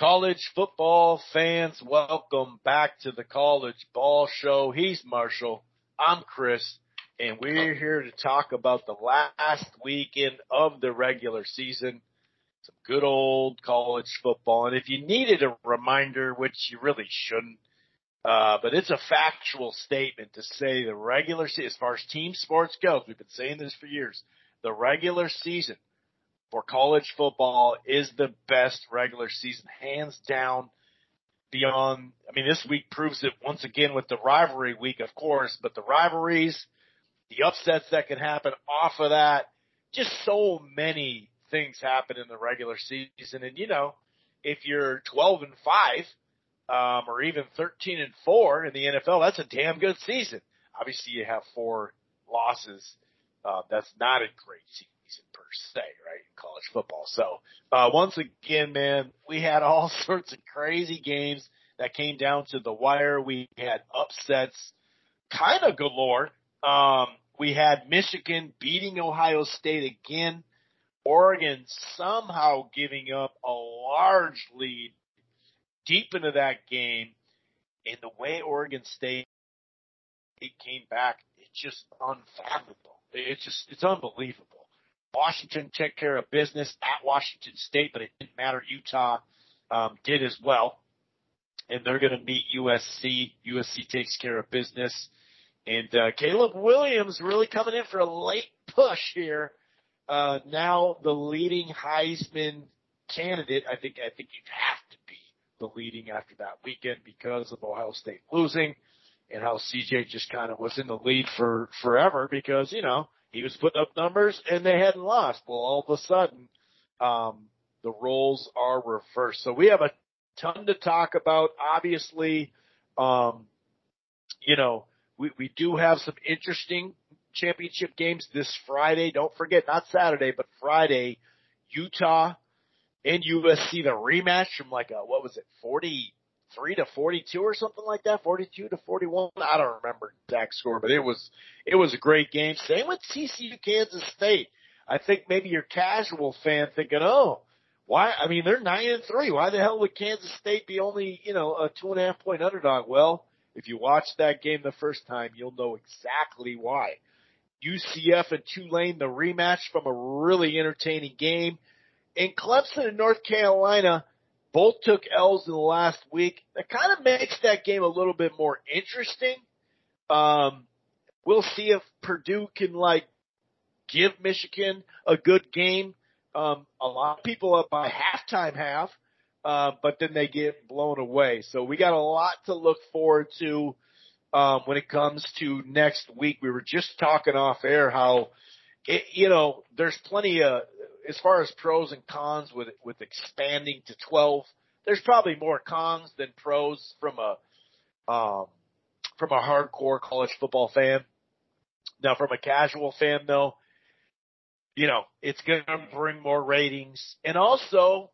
College football fans, welcome back to the College Ball Show. He's Marshall. I'm Chris, and we're here to talk about the last weekend of the regular season. Some good old college football. And if you needed a reminder, which you really shouldn't, uh, but it's a factual statement to say the regular season, as far as team sports goes, we've been saying this for years, the regular season for college football is the best regular season, hands down. Beyond, I mean, this week proves it once again with the rivalry week, of course, but the rivalries, the upsets that can happen off of that, just so many things happen in the regular season. And you know, if you're 12 and 5, um, or even 13 and 4 in the NFL, that's a damn good season. Obviously you have four losses. Uh, that's not a great season se, right? In college football. So, uh, once again, man, we had all sorts of crazy games that came down to the wire. We had upsets kind of galore. Um, we had Michigan beating Ohio State again. Oregon somehow giving up a large lead deep into that game. And the way Oregon State it came back, it's just unfathomable. It's just, it's unbelievable. Washington took care of business at Washington State, but it didn't matter. Utah um, did as well, and they're going to meet USC. USC takes care of business, and uh, Caleb Williams really coming in for a late push here. Uh, now the leading Heisman candidate. I think I think you'd have to be the leading after that weekend because of Ohio State losing, and how CJ just kind of was in the lead for forever because you know he was putting up numbers and they hadn't lost. Well, all of a sudden, um, the roles are reversed. So we have a ton to talk about. Obviously, um, you know, we, we do have some interesting championship games this Friday. Don't forget, not Saturday, but Friday, Utah and USC, the rematch from like a, what was it, 40, three to 42 or something like that, 42 to 41. I don't remember exact score, but it was, it was a great game. Same with TCU Kansas State. I think maybe your casual fan thinking, oh, why? I mean, they're nine and three. Why the hell would Kansas State be only, you know, a two and a half point underdog? Well, if you watch that game the first time, you'll know exactly why. UCF and Tulane, the rematch from a really entertaining game. In Clemson and North Carolina, both took L's in the last week. That kind of makes that game a little bit more interesting. Um, we'll see if Purdue can like give Michigan a good game. Um, a lot of people up by halftime half, uh, but then they get blown away. So we got a lot to look forward to um, when it comes to next week. We were just talking off air how, it, you know, there's plenty of as far as pros and cons with with expanding to 12, there's probably more cons than pros from a um, from a hardcore college football fan. Now, from a casual fan, though, you know it's going to bring more ratings, and also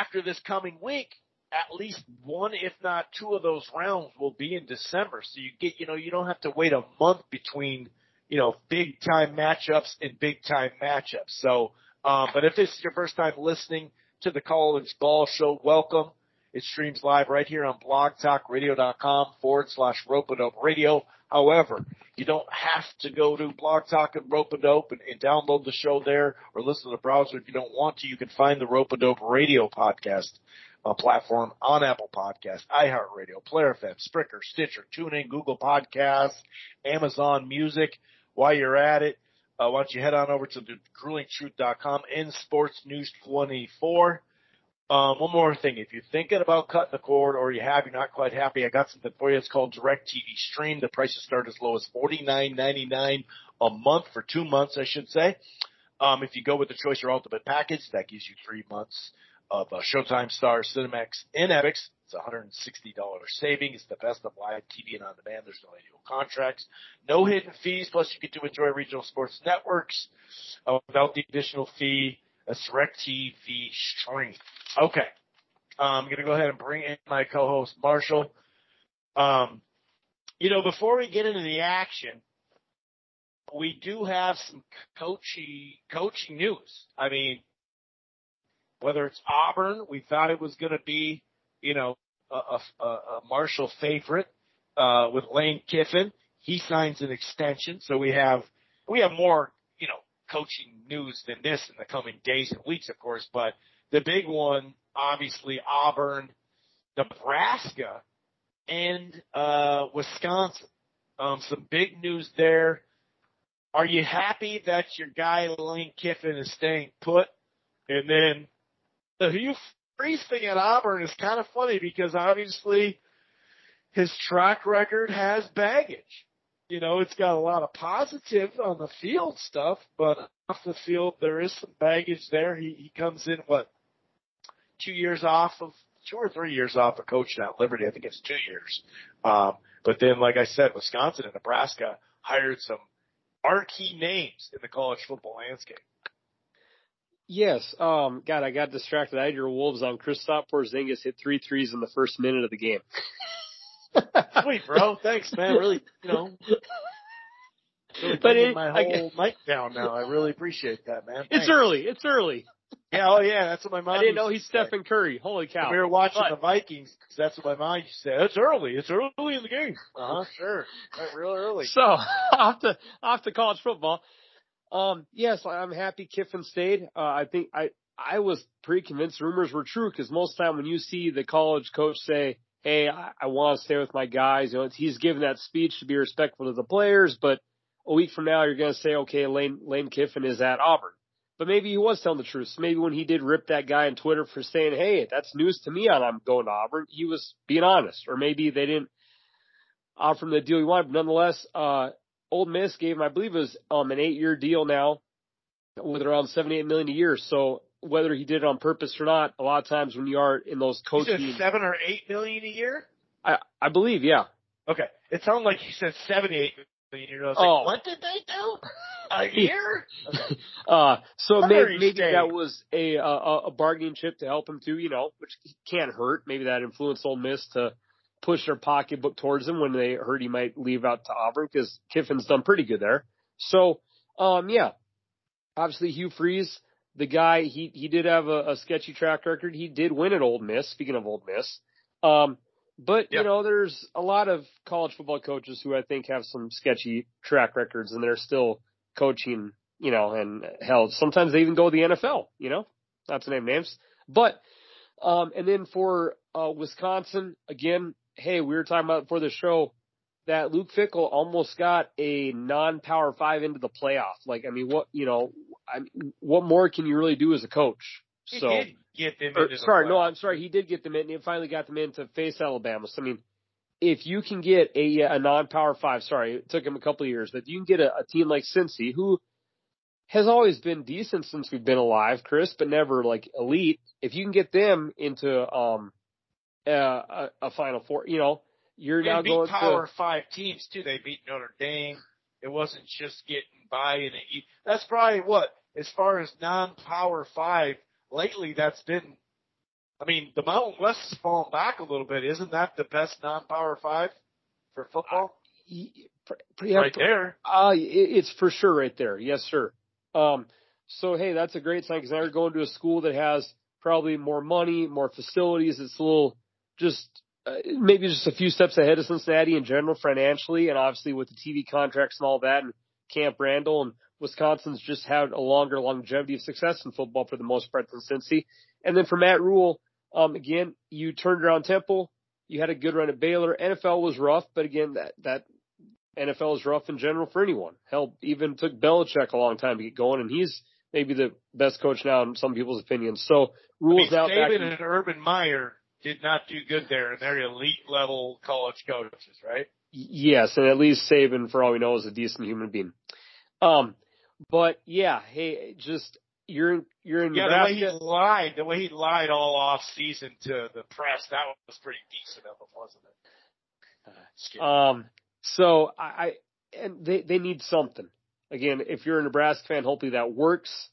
after this coming week, at least one, if not two, of those rounds will be in December. So you get, you know, you don't have to wait a month between, you know, big time matchups and big time matchups. So um, but if this is your first time listening to the College Ball Show, welcome. It streams live right here on blogtalkradio.com forward slash rope-a-dope radio. However, you don't have to go to Blog Talk and Rope-a-Dope and, and download the show there or listen to the browser if you don't want to. You can find the Rope-a-Dope radio podcast uh, platform on Apple Podcasts, iHeartRadio, Player FM, Spreaker, Stitcher, TuneIn, Google Podcasts, Amazon Music. While you're at it, uh, why don't you head on over to the gruelingtruth.com in Sports News 24. Um, one more thing. If you're thinking about cutting the cord or you have, you're not quite happy, I got something for you. It's called Direct TV Stream. The prices start as low as $49.99 a month for two months, I should say. Um, if you go with the Choice or Ultimate package, that gives you three months of uh, Showtime, Starz, Cinemax, and Epix. It's a $160 saving. It's the best of live TV and on demand. There's no annual contracts, no hidden fees. Plus, you get to enjoy regional sports networks uh, without the additional fee. A direct TV stream. Okay. I'm going to go ahead and bring in my co-host Marshall. Um, you know, before we get into the action, we do have some coaching coaching news. I mean, whether it's Auburn, we thought it was going to be, you know, a, a, a Marshall favorite uh, with Lane Kiffin. He signs an extension, so we have we have more, you know, coaching news than this in the coming days and weeks, of course. But the big one, obviously, Auburn, Nebraska, and uh, Wisconsin. Um, some big news there. Are you happy that your guy Lane Kiffin is staying put? And then the Hugh Freeze thing at Auburn is kind of funny because obviously his track record has baggage. You know, it's got a lot of positive on the field stuff, but off the field there is some baggage there. He he comes in what two years off of two or three years off of coaching at Liberty. I think it's two years. Um, but then, like I said, Wisconsin and Nebraska hired some marquee names in the college football landscape. Yes. Um, God, I got distracted. I had your Wolves on. Kristaps Porzingis hit three threes in the first minute of the game. Sweet, bro. Thanks, man. Really, you know. Really but it, my whole I, mic down now. I really appreciate that, man. Thanks. It's early. It's early. Yeah, oh yeah, that's what my mom. I didn't know he's Stephen Curry. Holy cow! we were watching but, the Vikings. That's what my mom used to say. It's early. It's early in the game. Uh huh. Sure. Right, real early. So off to off to college football. Um, yes, I'm happy Kiffin stayed. Uh, I think I I was pretty convinced rumors were true because most time when you see the college coach say, "Hey, I, I want to stay with my guys," you know, he's giving that speech to be respectful to the players. But a week from now, you're going to say, "Okay, Lane Lane Kiffin is at Auburn." But maybe he was telling the truth. Maybe when he did rip that guy on Twitter for saying, "Hey, that's news to me on I'm going to Auburn," he was being honest. Or maybe they didn't offer him the deal he wanted. But nonetheless, uh, Ole Miss gave him, I believe, it was um, an eight-year deal now with around seventy-eight million a year. So whether he did it on purpose or not, a lot of times when you are in those coaching, seven or eight million a year. I I believe, yeah. Okay, it sounded like you said seventy-eight million a year. I was oh. like, what did they do? A year? uh, so maybe, maybe that was a, a a bargaining chip to help him too, you know, which can't hurt. Maybe that influenced Ole Miss to push their pocketbook towards him when they heard he might leave out to Auburn because Kiffin's done pretty good there. So, um, yeah, obviously Hugh Freeze, the guy, he, he did have a, a sketchy track record. He did win at Ole Miss, speaking of Ole Miss. Um, but you know, there's a lot of college football coaches who I think have some sketchy track records and they're still coaching, you know, and hell, sometimes they even go to the NFL, you know, not to name names, but, um, and then for, uh, Wisconsin, again, hey, we were talking about before the show that Luke Fickell almost got a non-power five into the playoff. Like, I mean, what, you know, I mean, what more can you really do as a coach? He so, get them or, sorry, no, I'm sorry. He did get them in. He finally got them in to face Alabama. So, I mean, if you can get a, a non-power five, sorry, it took him a couple of years, but you can get a, a team like Cincy who has always been decent since we've been alive, Chris, but never like elite. If you can get them into, um, a, a Final Four. You know, you're they now beat going Power to, Five teams too. They beat Notre Dame. It wasn't just getting by in it. That's probably what, as far as non-Power Five lately, that's been. I mean, the Mountain West has fallen back a little bit. Isn't that the best non-Power Five for football? Uh, right there. Uh, it's for sure right there. Yes, sir. Um, so hey, that's a great sign because now you're going to a school that has probably more money, more facilities. It's a little just uh, maybe just a few steps ahead of Cincinnati in general financially, and obviously with the TV contracts and all that, and Camp Randall and Wisconsin's just had a longer longevity of success in football for the most part than Cincy. And then for Matt Rhule, um, again, you turned around Temple. You had a good run at Baylor. NFL was rough, but again, that that NFL is rough in general for anyone. Hell, even took Belichick a long time to get going, and he's maybe the best coach now in some people's opinions. So Rhule's I mean, out. Saban and Urban Meyer did not do good there, and they're elite level college coaches, right? Yes, and at least Saban, for all we know, is a decent human being. Um, but yeah, hey, just you're you're in yeah. Nebraska. The way he lied, the way he lied all off season to the press, that was pretty decent of him, wasn't it? Uh, um, so I, I and they they need something. Again, if you're a Nebraska fan, hopefully that works.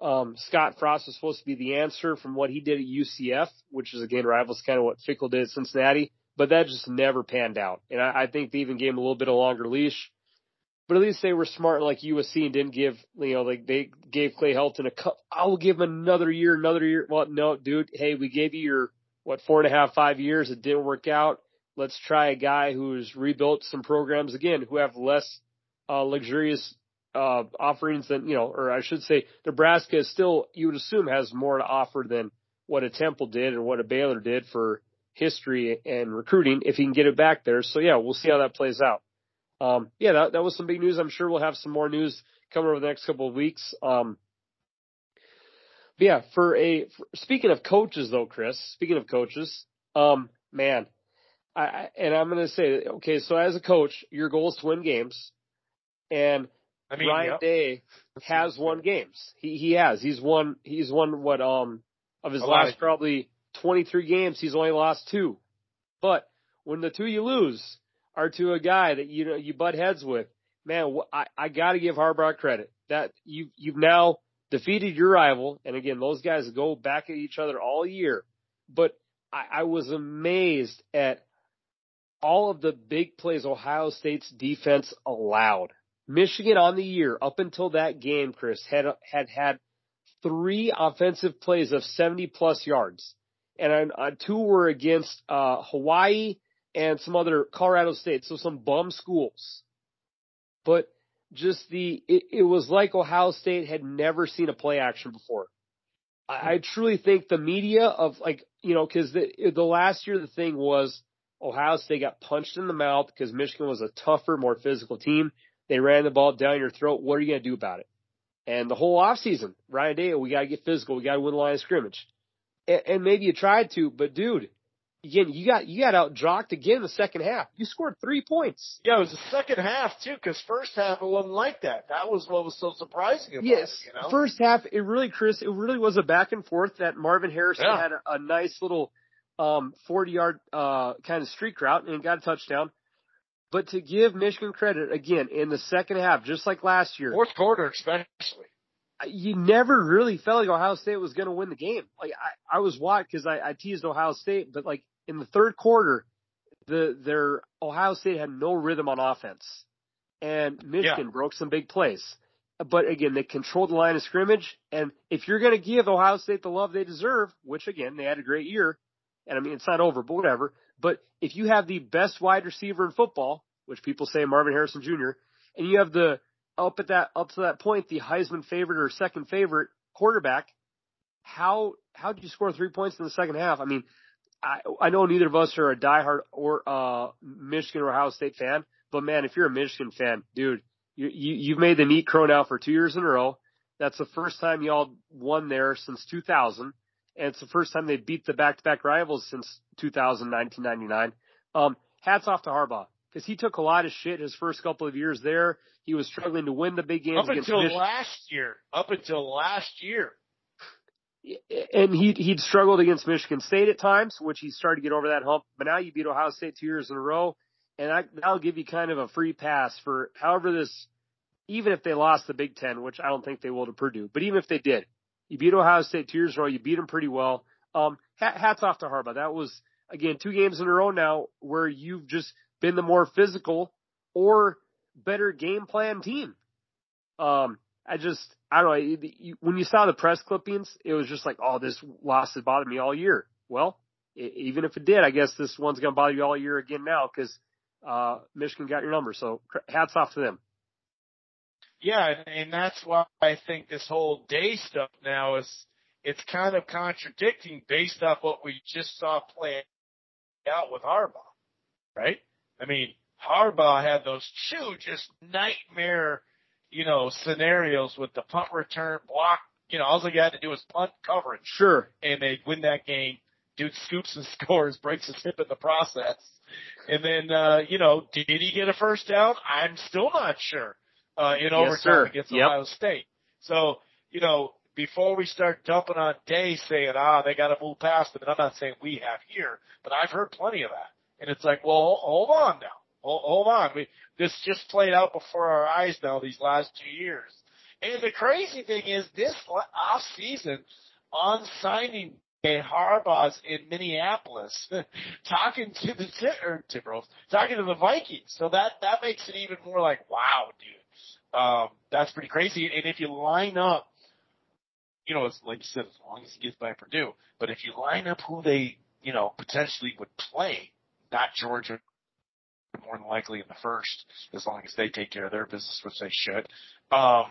Um, Scott Frost was supposed to be the answer from what he did at UCF, which is again rivals kind of what Fickell did at Cincinnati, but that just never panned out. And I, I think they even gave him a little bit of longer leash. but at least they were smart like USC and didn't give, you know, like they gave Clay Helton a cup. I will give him another year, another year. Well, no, dude. Hey, we gave you your, what, four and a half, five years. It didn't work out. Let's try a guy who's rebuilt some programs again, who have less, uh, luxurious, uh, offerings than, you know, or I should say Nebraska is still, you would assume has more to offer than what a Temple did or what a Baylor did for history and recruiting if he can get it back there. So yeah, we'll see how that plays out um, yeah, that, that was some big news. I'm sure we'll have some more news coming over the next couple of weeks. Um, but yeah, for a, for, speaking of coaches though, Chris, speaking of coaches, um, man, I, and I'm going to say, okay, so as a coach, your goal is to win games and I mean, Ryan yep. Day has won games. He, he has, he's won, he's won what, um, of his a last probably 23 games, he's only lost two. But when the two you lose, are to a guy that you know you butt heads with, man, I, I got to give Harbaugh credit that you you've now defeated your rival, and again, those guys go back at each other all year. But I, I was amazed at all of the big plays Ohio State's defense allowed. Michigan on the year up until that game, Chris had had had three offensive plays of 70 plus yards, and uh, two were against uh, Hawaii and some other Colorado State, so some bum schools. But just the, it, it was like Ohio State had never seen a play action before. I, I truly think the media of like, you know, cause the, the last year the thing was Ohio State got punched in the mouth because Michigan was a tougher, more physical team. They ran the ball down your throat. What are you going to do about it? And the whole offseason, Ryan Day, we got to get physical. We got to win the line of scrimmage. And, and maybe you tried to, but dude, again, you got you got out jocked again in the second half. You scored three points. Yeah, it was the second half too, because first half it wasn't like that. That was what was so surprising about yes, it. You know? first half it really, Chris, it really was a back and forth. That Marvin Harrison yeah. had a, a nice little um, 40 yard uh, kind of streak route and got a touchdown. But to give Michigan credit again in the second half, just like last year, fourth quarter especially, you never really felt like Ohio State was going to win the game. Like I, I was watching because I, I teased Ohio State, but like in the third quarter, the their Ohio State had no rhythm on offense, and Michigan yeah. broke some big plays. But again, they controlled the line of scrimmage, and if you're going to give Ohio State the love they deserve, which again they had a great year, and I mean it's not over, but whatever. But if you have the best wide receiver in football, which people say Marvin Harrison Jr., and you have the up at that up to that point the Heisman favorite or second favorite quarterback, how how did you score three points in the second half? I mean, I I know neither of us are a diehard or uh Michigan or Ohio State fan, but man, if you're a Michigan fan, dude, you, you you've made the neat crow now for two years in a row. That's the first time y'all won there since 2000, and it's the first time they beat the back-to-back rivals since 2000, 1999. Um, hats off to Harbaugh because he took a lot of shit his first couple of years there. He was struggling to win the big games up until Michigan. last year. Up until last year. And he he'd struggled against Michigan State at times, which he started to get over that hump. But now you beat Ohio State two years in a row, and I, that'll give you kind of a free pass for however this. Even if they lost the Big Ten, which I don't think they will to Purdue, but even if they did, you beat Ohio State two years in a row. You beat them pretty well. Um, hats off to Harbaugh. That was again two games in a row now where you've just been the more physical or better game plan team. Um, I just, I don't know. When you saw the press clippings, it was just like, oh, this loss has bothered me all year. Well, even if it did, I guess this one's going to bother you all year again now because uh, Michigan got your number. So hats off to them. Yeah, and that's why I think this whole day stuff now is it's kind of contradicting based off what we just saw play out with Harbaugh, right? I mean, Harbaugh had those two just nightmare, you know, scenarios with the punt return block. You know, all they had to do was punt coverage. Sure. And they win that game. Dude scoops and scores, breaks his hip in the process. And then, uh, you know, did he get a first down? I'm still not sure, uh, in yes, overtime sir. against yep. Ohio State. So, you know, before we start dumping on Day saying, ah, they got to move past them, and I'm not saying we have here, but I've heard plenty of that. And it's like, well, hold on now. Hold, hold on. We, this just played out before our eyes now these last two years. And the crazy thing is this off season on signing a Harbaugh's in Minneapolis talking to the or Timberwolves, talking to the Vikings. So that that makes it even more like, wow, dude. Um, that's pretty crazy. And if you line up, you know, it's like you said, as long as he gets by Purdue, but if you line up who they, you know, potentially would play, not Georgia, more than likely in the first, as long as they take care of their business, which they should. Um,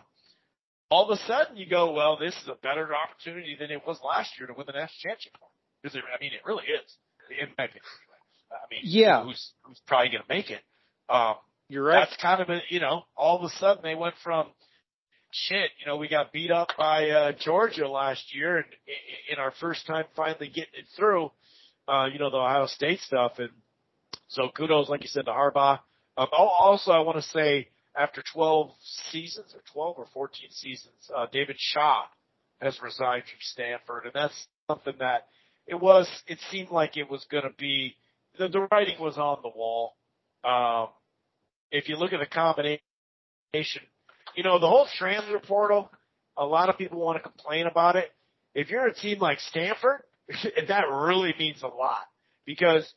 all of a sudden you go, well, this is a better opportunity than it was last year to win the national championship. Because I mean, it really is, in my opinion. I mean, yeah, who's who's probably going to make it? Um, You're right. That's kind of a, you know, all of a sudden they went from shit, you know, we got beat up by uh, Georgia last year, and in our first time finally getting it through, uh, you know, the Ohio State stuff, and so kudos, like you said, to Harbaugh. Um, also, I want to say after 12 seasons or 12 or 14 seasons, uh, David Shaw has resigned from Stanford, and that's something that it was. It seemed like it was going to be the, the writing was on the wall. Um, if you look at the combination, you know the whole transfer portal. A lot of people want to complain about it. If you're a team like Stanford, that really means a lot because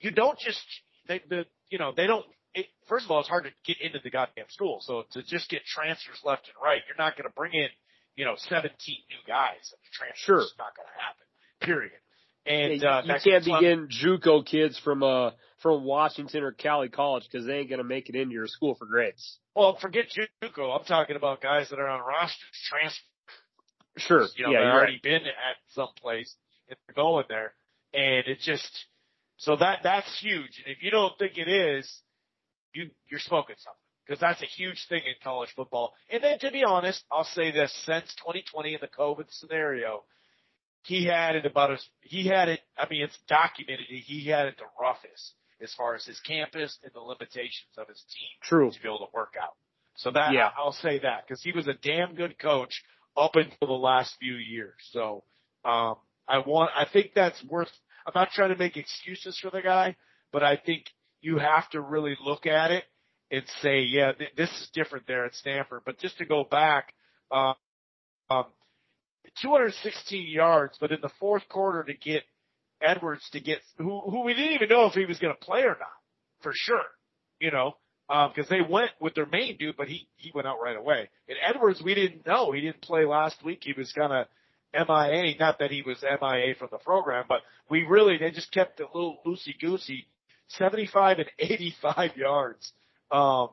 you don't just they the you know they don't it, first of all, it's hard to get into the goddamn school. So to just get transfers left and right, you're not going to bring in, you know, 17 new guys. Transfers sure. is not going to happen. Period. And yeah, you, uh, you can't begin JUCO kids from uh from Washington or Cali College because they ain't going to make it into your school for grades. Well, forget JUCO. I'm talking about guys that are on rosters, transfers. Sure. You know, yeah, they've already right. been at some place and they're going there, and it's just so that that's huge. And if you don't think it is, you you're smoking something because that's a huge thing in college football. And then to be honest, I'll say this: since 2020 in the COVID scenario, he had it about as he had it. I mean, it's documented. He had it the roughest as far as his campus and the limitations of his team. True. To be able to work out. So that yeah. I'll say that because he was a damn good coach up until the last few years. So um, I want. I think that's worth. I'm not trying to make excuses for the guy, but I think you have to really look at it and say, yeah, th- this is different there at Stanford. But just to go back, uh, um, 216 yards, but in the fourth quarter to get Edwards to get who who we didn't even know if he was going to play or not for sure, you know, because um, they went with their main dude, but he he went out right away. And Edwards, we didn't know he didn't play last week. He was kind of MIA. Not that he was MIA from the program, but we really they just kept it a little loosey goosey 75 and 85 yards. Um,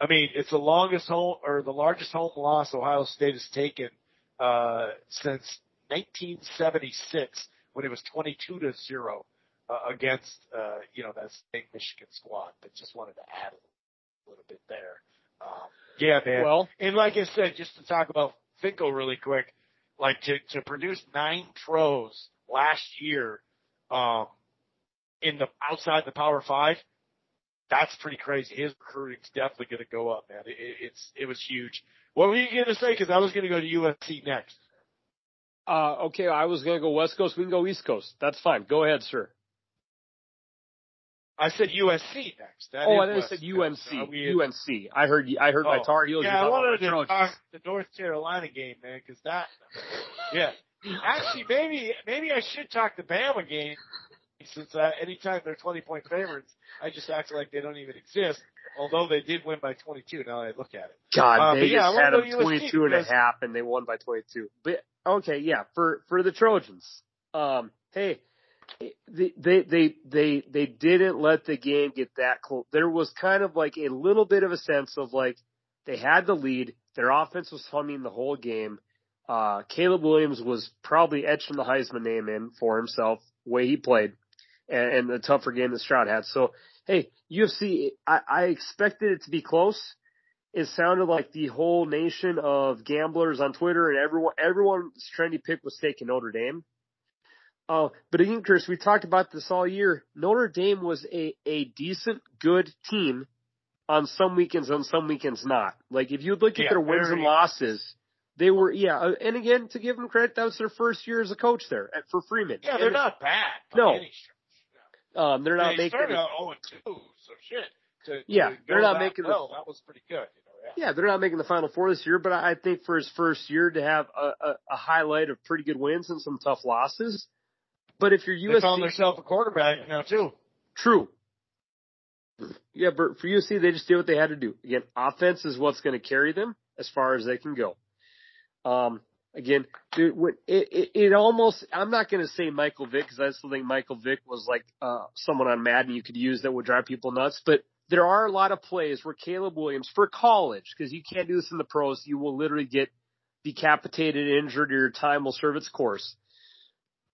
I mean, it's the longest home or the largest home loss Ohio State has taken uh, since 1976 when it was 22 to zero uh, against uh, you know that same Michigan squad. But just wanted to add a little bit there. Um, yeah, man. Well, and like I said, just to talk about Finkel really quick, like to to produce nine throws last year. Um, in the outside the Power Five, that's pretty crazy. His recruiting's definitely going to go up, man. It, it's it was huge. What were you going to say? Because I was going to go to USC next. Uh, okay, I was going to go West Coast. We can go East Coast. That's fine. Go ahead, sir. I said USC next. That oh, I said UNC. UNC. I heard. I heard oh, my Tar Heels. Yeah, I wanted to talk the North Carolina game, man, because that. Yeah, actually, maybe maybe I should talk the Bama game since uh, anytime they're 20 point favorites, I just act like they don't even exist. Although they did win by 22, now I look at it. God, uh, they yeah, just had them 22 and a half, and they won by 22. But okay, yeah, for for the Trojans, um, hey, they they they they they didn't let the game get that close. There was kind of like a little bit of a sense of like they had the lead. Their offense was humming the whole game. Uh, Caleb Williams was probably etching the Heisman name in for himself, way he played and, and the tougher game that Stroud had. So, hey, USC, I, I expected it to be close. It sounded like the whole nation of gamblers on Twitter and everyone, everyone's trendy pick was taking Notre Dame. Uh, but again, Chris, we talked about this all year. Notre Dame was a, a decent, good team on some weekends, on some weekends not. Like if you look at yeah, their wins and losses, they were, yeah, uh, and again, to give them credit, that was their first year as a coach there at, for Freeman. Yeah, they're and, not bad. No, um, they're not they making. Started out 0 2, so shit. To, yeah, to they're not making well, the. That was pretty good. You know, yeah. yeah. they're not making the Final Four this year, but I think for his first year to have a, a, a highlight of pretty good wins and some tough losses. But if you're USC, they found themselves a quarterback now too. True. Yeah, but for USC, they just did what they had to do. Again, offense is what's going to carry them as far as they can go. Um, again, dude, it, it, it almost, I'm not going to say Michael Vick because I still think Michael Vick was like, uh, someone on Madden you could use that would drive people nuts, but there are a lot of plays where Caleb Williams for college, because you can't do this in the pros, you will literally get decapitated, injured, or your time will serve its course.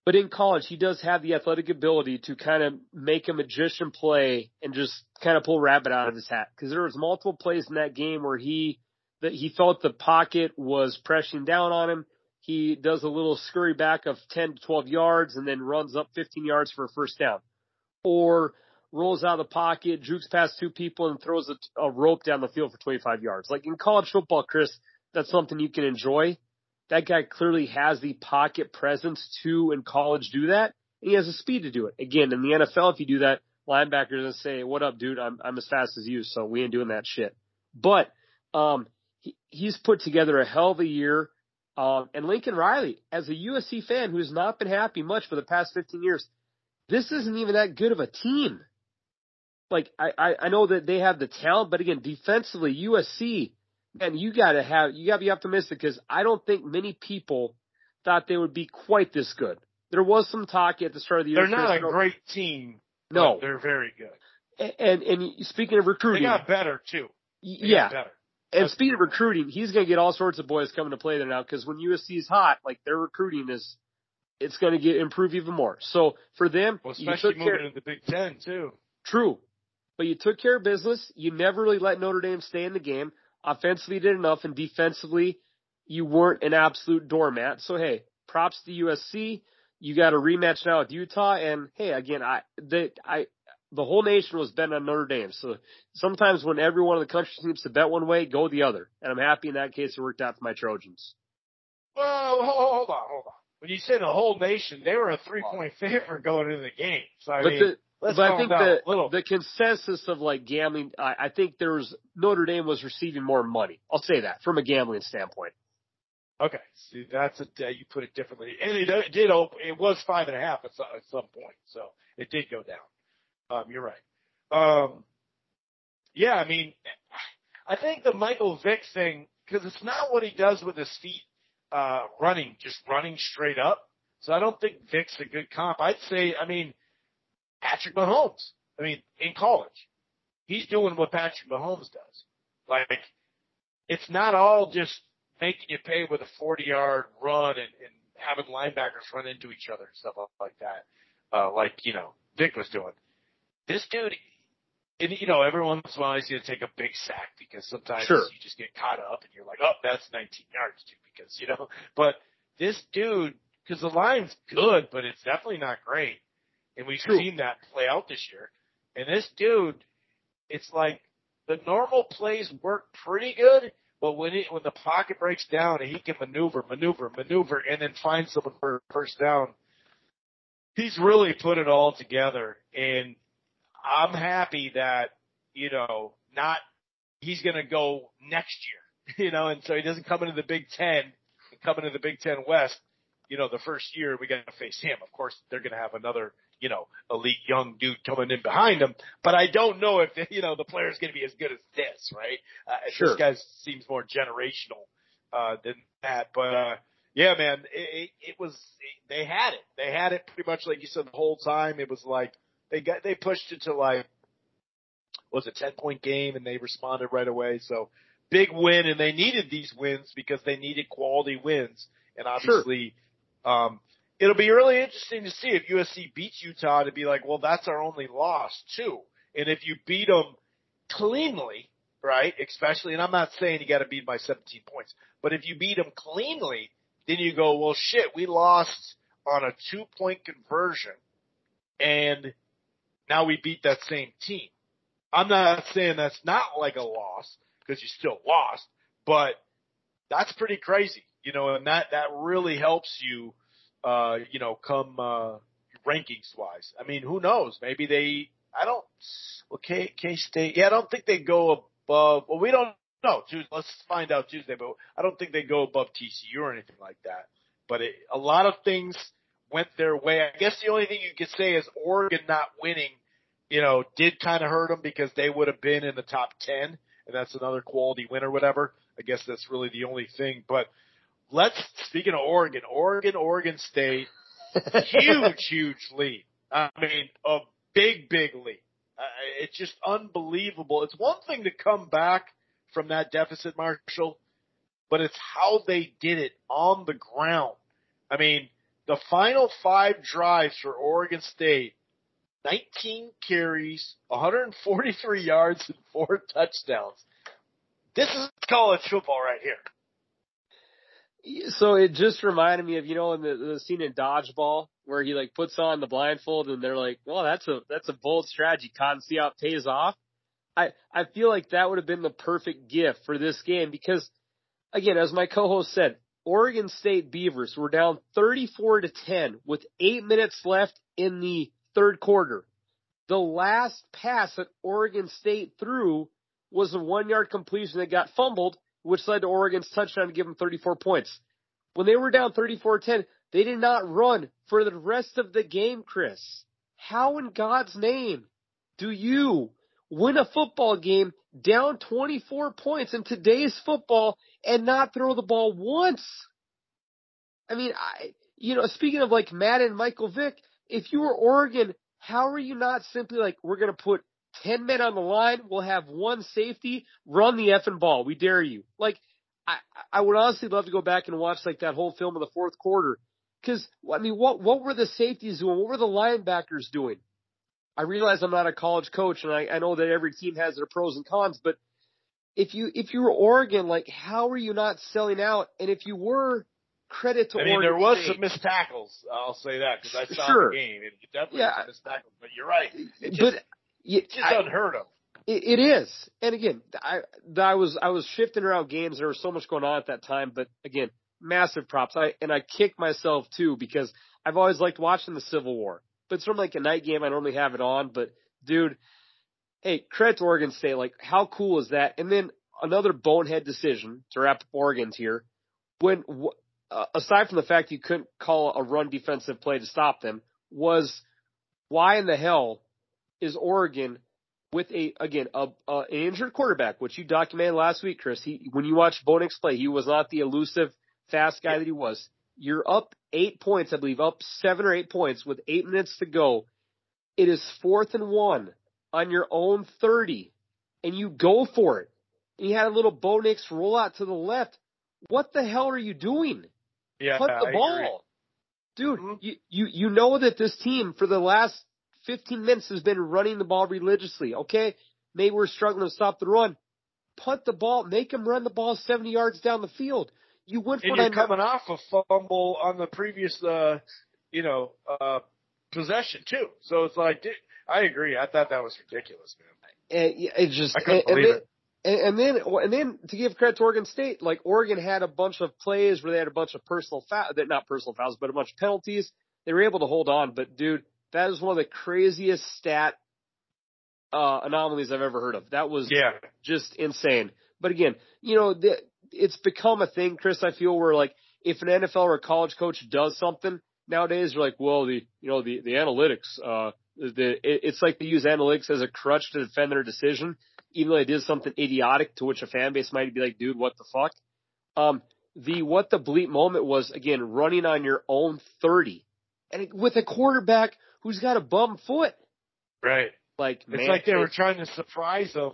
But in college, he does have the athletic ability to kind of make a magician play and just kind of pull rabbit out of his hat. Because there was multiple plays in that game where he that he felt the pocket was pressing down on him. He does a little scurry back of 10 to 12 yards and then runs up 15 yards for a first down. Or rolls out of the pocket, jukes past two people and throws a, a rope down the field for 25 yards. Like in college football, Chris, that's something you can enjoy. That guy clearly has the pocket presence to in college do that. And he has the speed to do it. Again, in the NFL, if you do that, linebackers and say, what up, dude? I'm, I'm as fast as you. So we ain't doing that shit. But, um, he, he's put together a hell of a year. Um, and Lincoln Riley, as a USC fan who's not been happy much for the past 15 years, this isn't even that good of a team. Like, I, I, I know that they have the talent, but again, defensively, USC, man, you gotta have, you gotta be optimistic because I don't think many people thought they would be quite this good. There was some talk at the start of the year. They're not a great team. No, they're very good. And, and, and speaking of recruiting, they got better too. They yeah, better. And speaking of recruiting, he's going to get all sorts of boys coming to play there now because when USC is hot, like their recruiting is, it's going to get improve even more. So for them, well, especially moving care, into the Big Ten too. True, but you took care of business. You never really let Notre Dame stay in the game. Offensively, did enough, and defensively, you weren't an absolute doormat. So hey, props to USC. You got a rematch now with Utah, and hey, again, I the I the whole nation was betting on Notre Dame. So sometimes when everyone in the country seems to bet one way, go the other. And I'm happy in that case it worked out for my Trojans. Well, hold on, hold on. When you say the whole nation, they were a three point favorite going into the game. So I but mean, the, Let's but I think the the consensus of like gambling, I, I think there was Notre Dame was receiving more money. I'll say that from a gambling standpoint. Okay, see that's a uh, you put it differently, and it, it did open. It was five and a half at some, at some point, so it did go down. Um, you're right. Um, yeah, I mean, I think the Michael Vick thing because it's not what he does with his feet uh, running, just running straight up. So I don't think Vick's a good comp. I'd say, I mean Patrick Mahomes. I mean, in college, he's doing what Patrick Mahomes does. Like, it's not all just making you pay with a 40 yard run and, and having linebackers run into each other and stuff like that. Uh, like, you know, Vick was doing. This dude, and you know, every once in a while he's going to take a big sack because sometimes sure. you just get caught up and you're like, oh, that's 19 yards too, because, you know, but this dude, because the line's good, but it's definitely not great. And we've True. seen that play out this year. And this dude, it's like the normal plays work pretty good, but when it, when the pocket breaks down and he can maneuver, maneuver, maneuver, and then find someone for first down, he's really put it all together. And I'm happy that, you know, not, he's going to go next year, you know, and so he doesn't come into the Big Ten, come into the Big Ten West, you know, the first year we got to face him. Of course, they're going to have another you know, elite young dude coming in behind him. But I don't know if, you know, the player is going to be as good as this, right? Uh, sure. This guy seems more generational, uh, than that. But, uh, yeah, man, it, it, it was, they had it. They had it pretty much like you said the whole time. It was like, they got, they pushed it to like, was a 10 point game and they responded right away. So big win and they needed these wins because they needed quality wins. And obviously, sure. um, it'll be really interesting to see if USC beats Utah to be like, well, that's our only loss too. And if you beat them cleanly, right? Especially, and I'm not saying you got to beat by 17 points, but if you beat them cleanly, then you go, well, shit, we lost on a two point conversion and now we beat that same team. I'm not saying that's not like a loss because you still lost, but that's pretty crazy, you know, and that, that really helps you uh, you know, come uh, rankings wise. I mean, who knows? Maybe they. I don't. Well, K K State. Yeah, I don't think they go above. Well, we don't know. Let's find out Tuesday. But I don't think they go above TCU or anything like that. But it, a lot of things went their way. I guess the only thing you could say is Oregon not winning you know, did kind of hurt them because they would have been in the top 10 and that's another quality win or whatever. I guess that's really the only thing, but let's, speaking of Oregon, Oregon, Oregon State, huge, huge lead. I mean, a big, big lead. Uh, it's just unbelievable. It's one thing to come back from that deficit, Marshall, but it's how they did it on the ground. I mean, the final five drives for Oregon State, 19 carries, 143 yards, and four touchdowns. This is college football right here. So it just reminded me of you know in the, the scene in Dodgeball where he like puts on the blindfold and they're like, well, that's a that's a bold strategy. Can't see how it pays off. I I feel like that would have been the perfect gift for this game because, again, as my co-host said, Oregon State Beavers were down 34 to 10 with eight minutes left in the third quarter. The last pass that Oregon State threw was a one yard completion that got fumbled, which led to Oregon's touchdown to give them 34 points. When they were down 34-10, they did not run for the rest of the game, Chris. How in God's name do you win a football game down 24 points in today's football and not throw the ball once. I mean, I, you know, speaking of like Madden and Michael Vick, if you were Oregon, how are you not simply like, we're going to put 10 men on the line, we'll have one safety, run the effing ball. We dare you. Like, I, I would honestly love to go back and watch like that whole film of the fourth quarter. Cause, I mean, what, what were the safeties doing? What were the linebackers doing? I realize I'm not a college coach and I, I know that every team has their pros and cons, but if you if you were Oregon, like how are you not selling out? And if you were, credit to I mean, Oregon there was State. some missed tackles. I'll say that because I saw Sure. the game. It definitely Yeah. was missed tackles. But you're right. It just, but it's just I- unheard of. It, it is, and again, I I was I was shifting around games. There was so much going on at that time, but again, massive props. I and I kick myself too because I've always liked watching the Civil War. But it's from like a night game. I normally have it on, but dude, hey, credit to Oregon State. Like, how cool is that? And then another bonehead decision to wrap up Oregon's here. When wh- uh, aside from the fact you couldn't call a run defensive play to stop them, was why in the hell is Oregon with a again a, a an injured quarterback, which you documented last week, Chris. He when you watched Bo Nix play, he was not the elusive fast guy that he was. You're up eight points, I believe, up seven or eight points with eight minutes to go. It is fourth and one on your own thirty, and you go for it. And you had a little Bo Nix roll out to the left. What the hell are you doing? Yeah, Put the I ball. agree. Dude, Mhm. you, you, you know that this team for the last 15 minutes has been running the ball religiously. Okay. Maybe we're struggling to stop the run. Punt the ball, make them run the ball 70 yards down the field. You went for And it you're coming off a fumble on the previous, uh, you know, uh, possession too. So it's like, I agree. I thought that was ridiculous, man. and it just, I couldn't and, and believe then, and, and then, and then to give credit to Oregon State, like Oregon had a bunch of plays where they had a bunch of personal foul, that not personal fouls, but a bunch of penalties. They were able to hold on, but dude, that is one of the craziest stat uh, anomalies I've ever heard of. That was Yeah. just insane. But again, you know, the, it's become a thing, Chris. I feel where like if an NFL or a college coach does something nowadays, you're like, well, the you know the the analytics, uh, the it, it's like they use analytics as a crutch to defend their decision, even though they did something idiotic to which a fan base might be like, dude, what the fuck? Um, the what the bleep moment was again running on your own thirty, and with a quarterback who's got a bum foot. Right. Like It's man, like they were trying to surprise them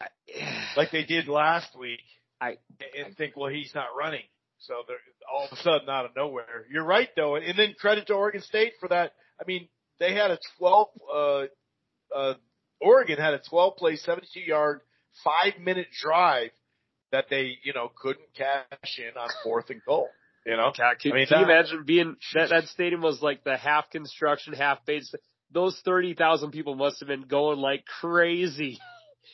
like they did last week. I- and think, well, he's not running. So they're all of a sudden out of nowhere. You're right though. And then credit to Oregon State for that. I mean, they had a 12, uh, uh, Oregon had a 12 play, 72 yard, five minute drive that they, you know, couldn't cash in on fourth and goal. You know? God, can, I mean, can you imagine being that that stadium was like the half construction, half base? Those thirty thousand people must have been going like crazy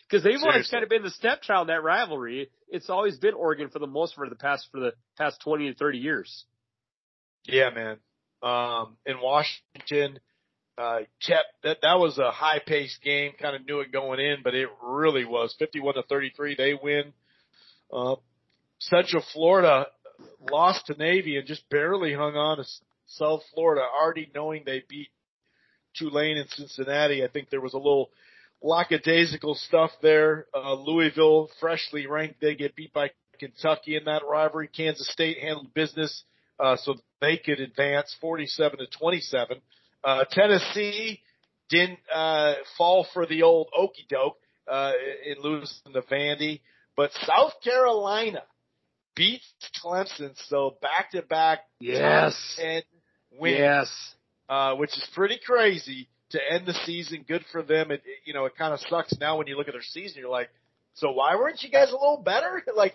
because they've always kind of been the stepchild in that rivalry. It's always been Oregon for the most for the past for the past twenty to thirty years. Yeah, man. Um, in Washington, uh, kept that, that was a high paced game, kind of knew it going in, but it really was 51 to 33. They win. Uh, Central Florida lost to Navy and just barely hung on to South Florida, already knowing they beat Tulane and Cincinnati. I think there was a little lackadaisical stuff there. Uh, Louisville, freshly ranked, they get beat by Kentucky in that rivalry. Kansas State handled business, uh, so they could advance 47 to 27. Uh, Tennessee didn't, uh, fall for the old okey doke, uh, in losing to Vandy, but South Carolina beats Clemson, so back to back. Yes. And wins. Yes. Uh, which is pretty crazy to end the season. Good for them. It, it you know, it kind of sucks now when you look at their season. You're like, so why weren't you guys a little better? like,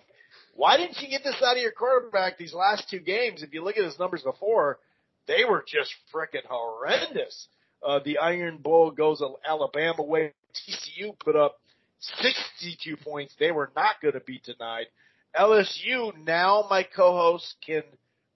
why didn't you get this out of your quarterback these last two games? If you look at his numbers before, they were just freaking horrendous. Uh, the Iron Bowl goes Alabama way. TCU put up 62 points. They were not going to be denied. LSU now my co-host can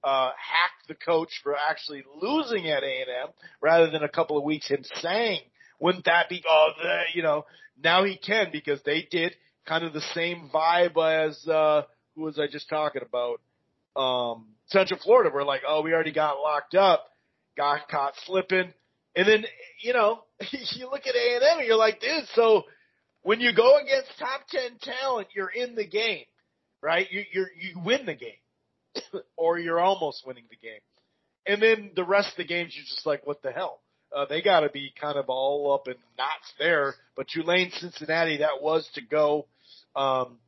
uh, hack the coach for actually losing at A&M rather than a couple of weeks him saying, wouldn't that be, oh, the, you know, now he can because they did kind of the same vibe as, uh, who was I just talking about? Um, Central Florida. We're like, oh, we already got locked up, got caught slipping. And then, you know, you look at A&M and you're like, dude, so when you go against top 10 talent, you're in the game, right? You, you're, you win the game or you're almost winning the game. And then the rest of the games, you're just like, what the hell? Uh, they got to be kind of all up in knots there. But Tulane, Cincinnati, that was to go um,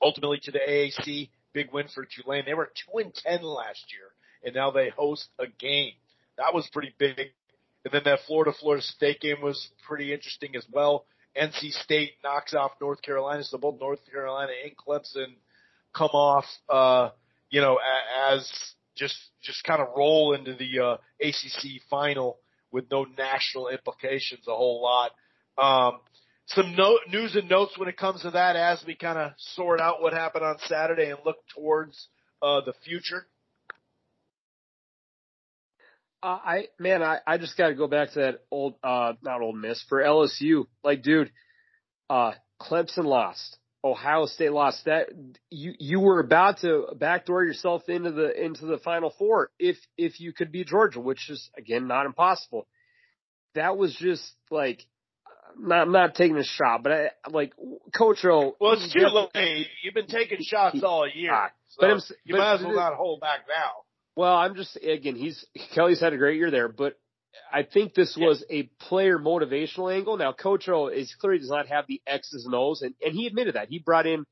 ultimately to the AAC. Big win for Tulane. They were two and ten last year, and now they host a game. That was pretty big. And then that Florida Florida State game was pretty interesting as well. NC State knocks off North Carolina, so both North Carolina and Clemson come off. Uh, you know, as just just kind of roll into the uh, ACC final with no national implications a whole lot. Um, some note, news and notes when it comes to that as we kind of sort out what happened on Saturday and look towards uh, the future. Uh, I man, I, I just got to go back to that old, uh, not Ole Miss for LSU. Like, dude, uh, Clemson lost. Ohio State lost that you you were about to backdoor yourself into the into the final four if if you could beat Georgia, which is again not impossible. That was just like not not taking a shot, but I like Coach O. Well, it's too late. You've been taking shots all year, ah, so but I'm, you but, might as well not hold back now. Well, I'm just again he's Kelly's had a great year there, but I think this was a player motivational angle. Now, Coach O is clearly does not have the X's and O's, and, and he admitted that. He brought in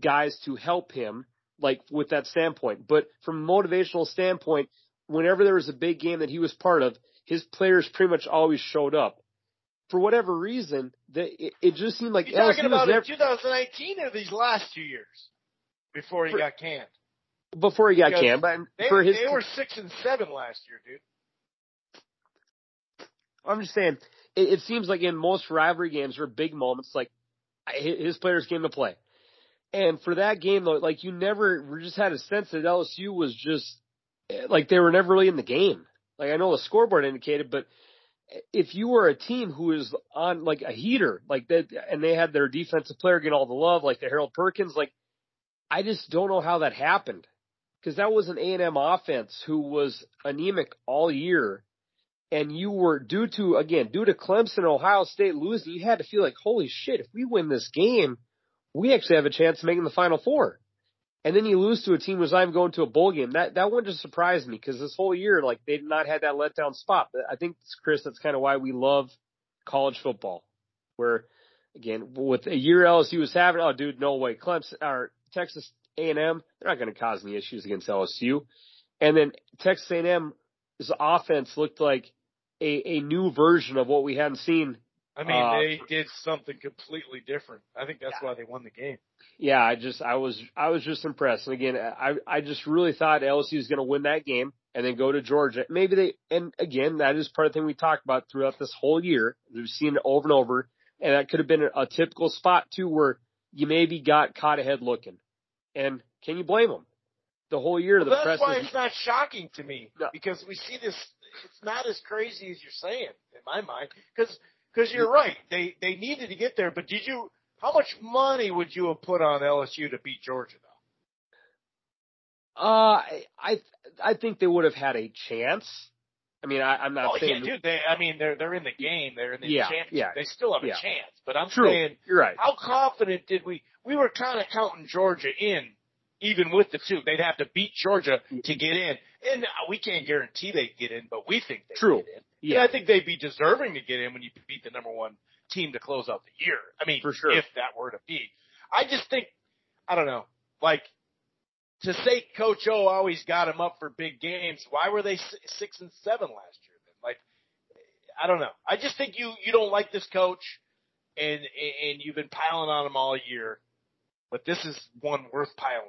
guys to help him, like with that standpoint. But from a motivational standpoint, whenever there was a big game that he was part of, his players pretty much always showed up. For whatever reason, that it, it just seemed like You're LSU talking about never, 2019 or these last two years before he for, got canned. Before he got because canned, but they, for his they were six and seven last year, dude. I'm just saying, it, it seems like in most rivalry games or big moments, like his players came to play. And for that game though, like you never just had a sense that LSU was just eh, like they were never really in the game. Like I know the scoreboard indicated, but if you were a team who is on like a heater, like that, and they had their defensive player getting all the love, like the Harold Perkins, like I just don't know how that happened because that was an A and M offense who was anemic all year and you were due to again due to Clemson and Ohio State losing, you had to feel like holy shit, if we win this game, we actually have a chance of making the Final Four. And then you lose to a team who's not even going to a bowl game. That that one just surprised me because this whole year, like they've not had that letdown spot. I think Chris, that's kind of why we love college football, where again with a year LSU was having, oh dude, no way, Clemson or Texas A&M, they're not going to cause any issues against LSU. And then Texas A&M's offense looked like a, a new version of what we hadn't seen. I mean, uh, they did something completely different. I think that's yeah. why they won the game. Yeah, I just, I was, I was just impressed. And again, I, I just really thought LSU was going to win that game and then go to Georgia. Maybe they, and again, that is part of the thing we talked about throughout this whole year. We've seen it over and over. And that could have been a, a typical spot too, where you maybe got caught ahead looking. And can you blame them? The whole year, well, the that's press. That's why it's not shocking to me no. because we see this it's not as crazy as you're saying in my mind. Because because you're right, they they needed to get there. But did you? How much money would you have put on LSU to beat Georgia though? Uh, I I I think they would have had a chance. I mean, I, I'm not oh, saying. Yeah, dude, they, I mean, they're they're in the game. They're in the yeah, championship. Yeah, they still have a chance. But I'm True. saying, you're right. How confident did we? We were kind of counting Georgia in, even with the two. They'd have to beat Georgia mm-hmm. to get in, and uh, we can't guarantee they get in, but we think they True. get in. Yeah, And I think they'd be deserving to get in when you beat the number one team to close out the year. I mean, For sure. if that were to be, I just think, I don't know, like to say Coach O always got him up for big games. Why were they six and seven last year? Then, like, I don't know. I just think you you don't like this coach, and and you've been piling on him all year, but this is one worth piling.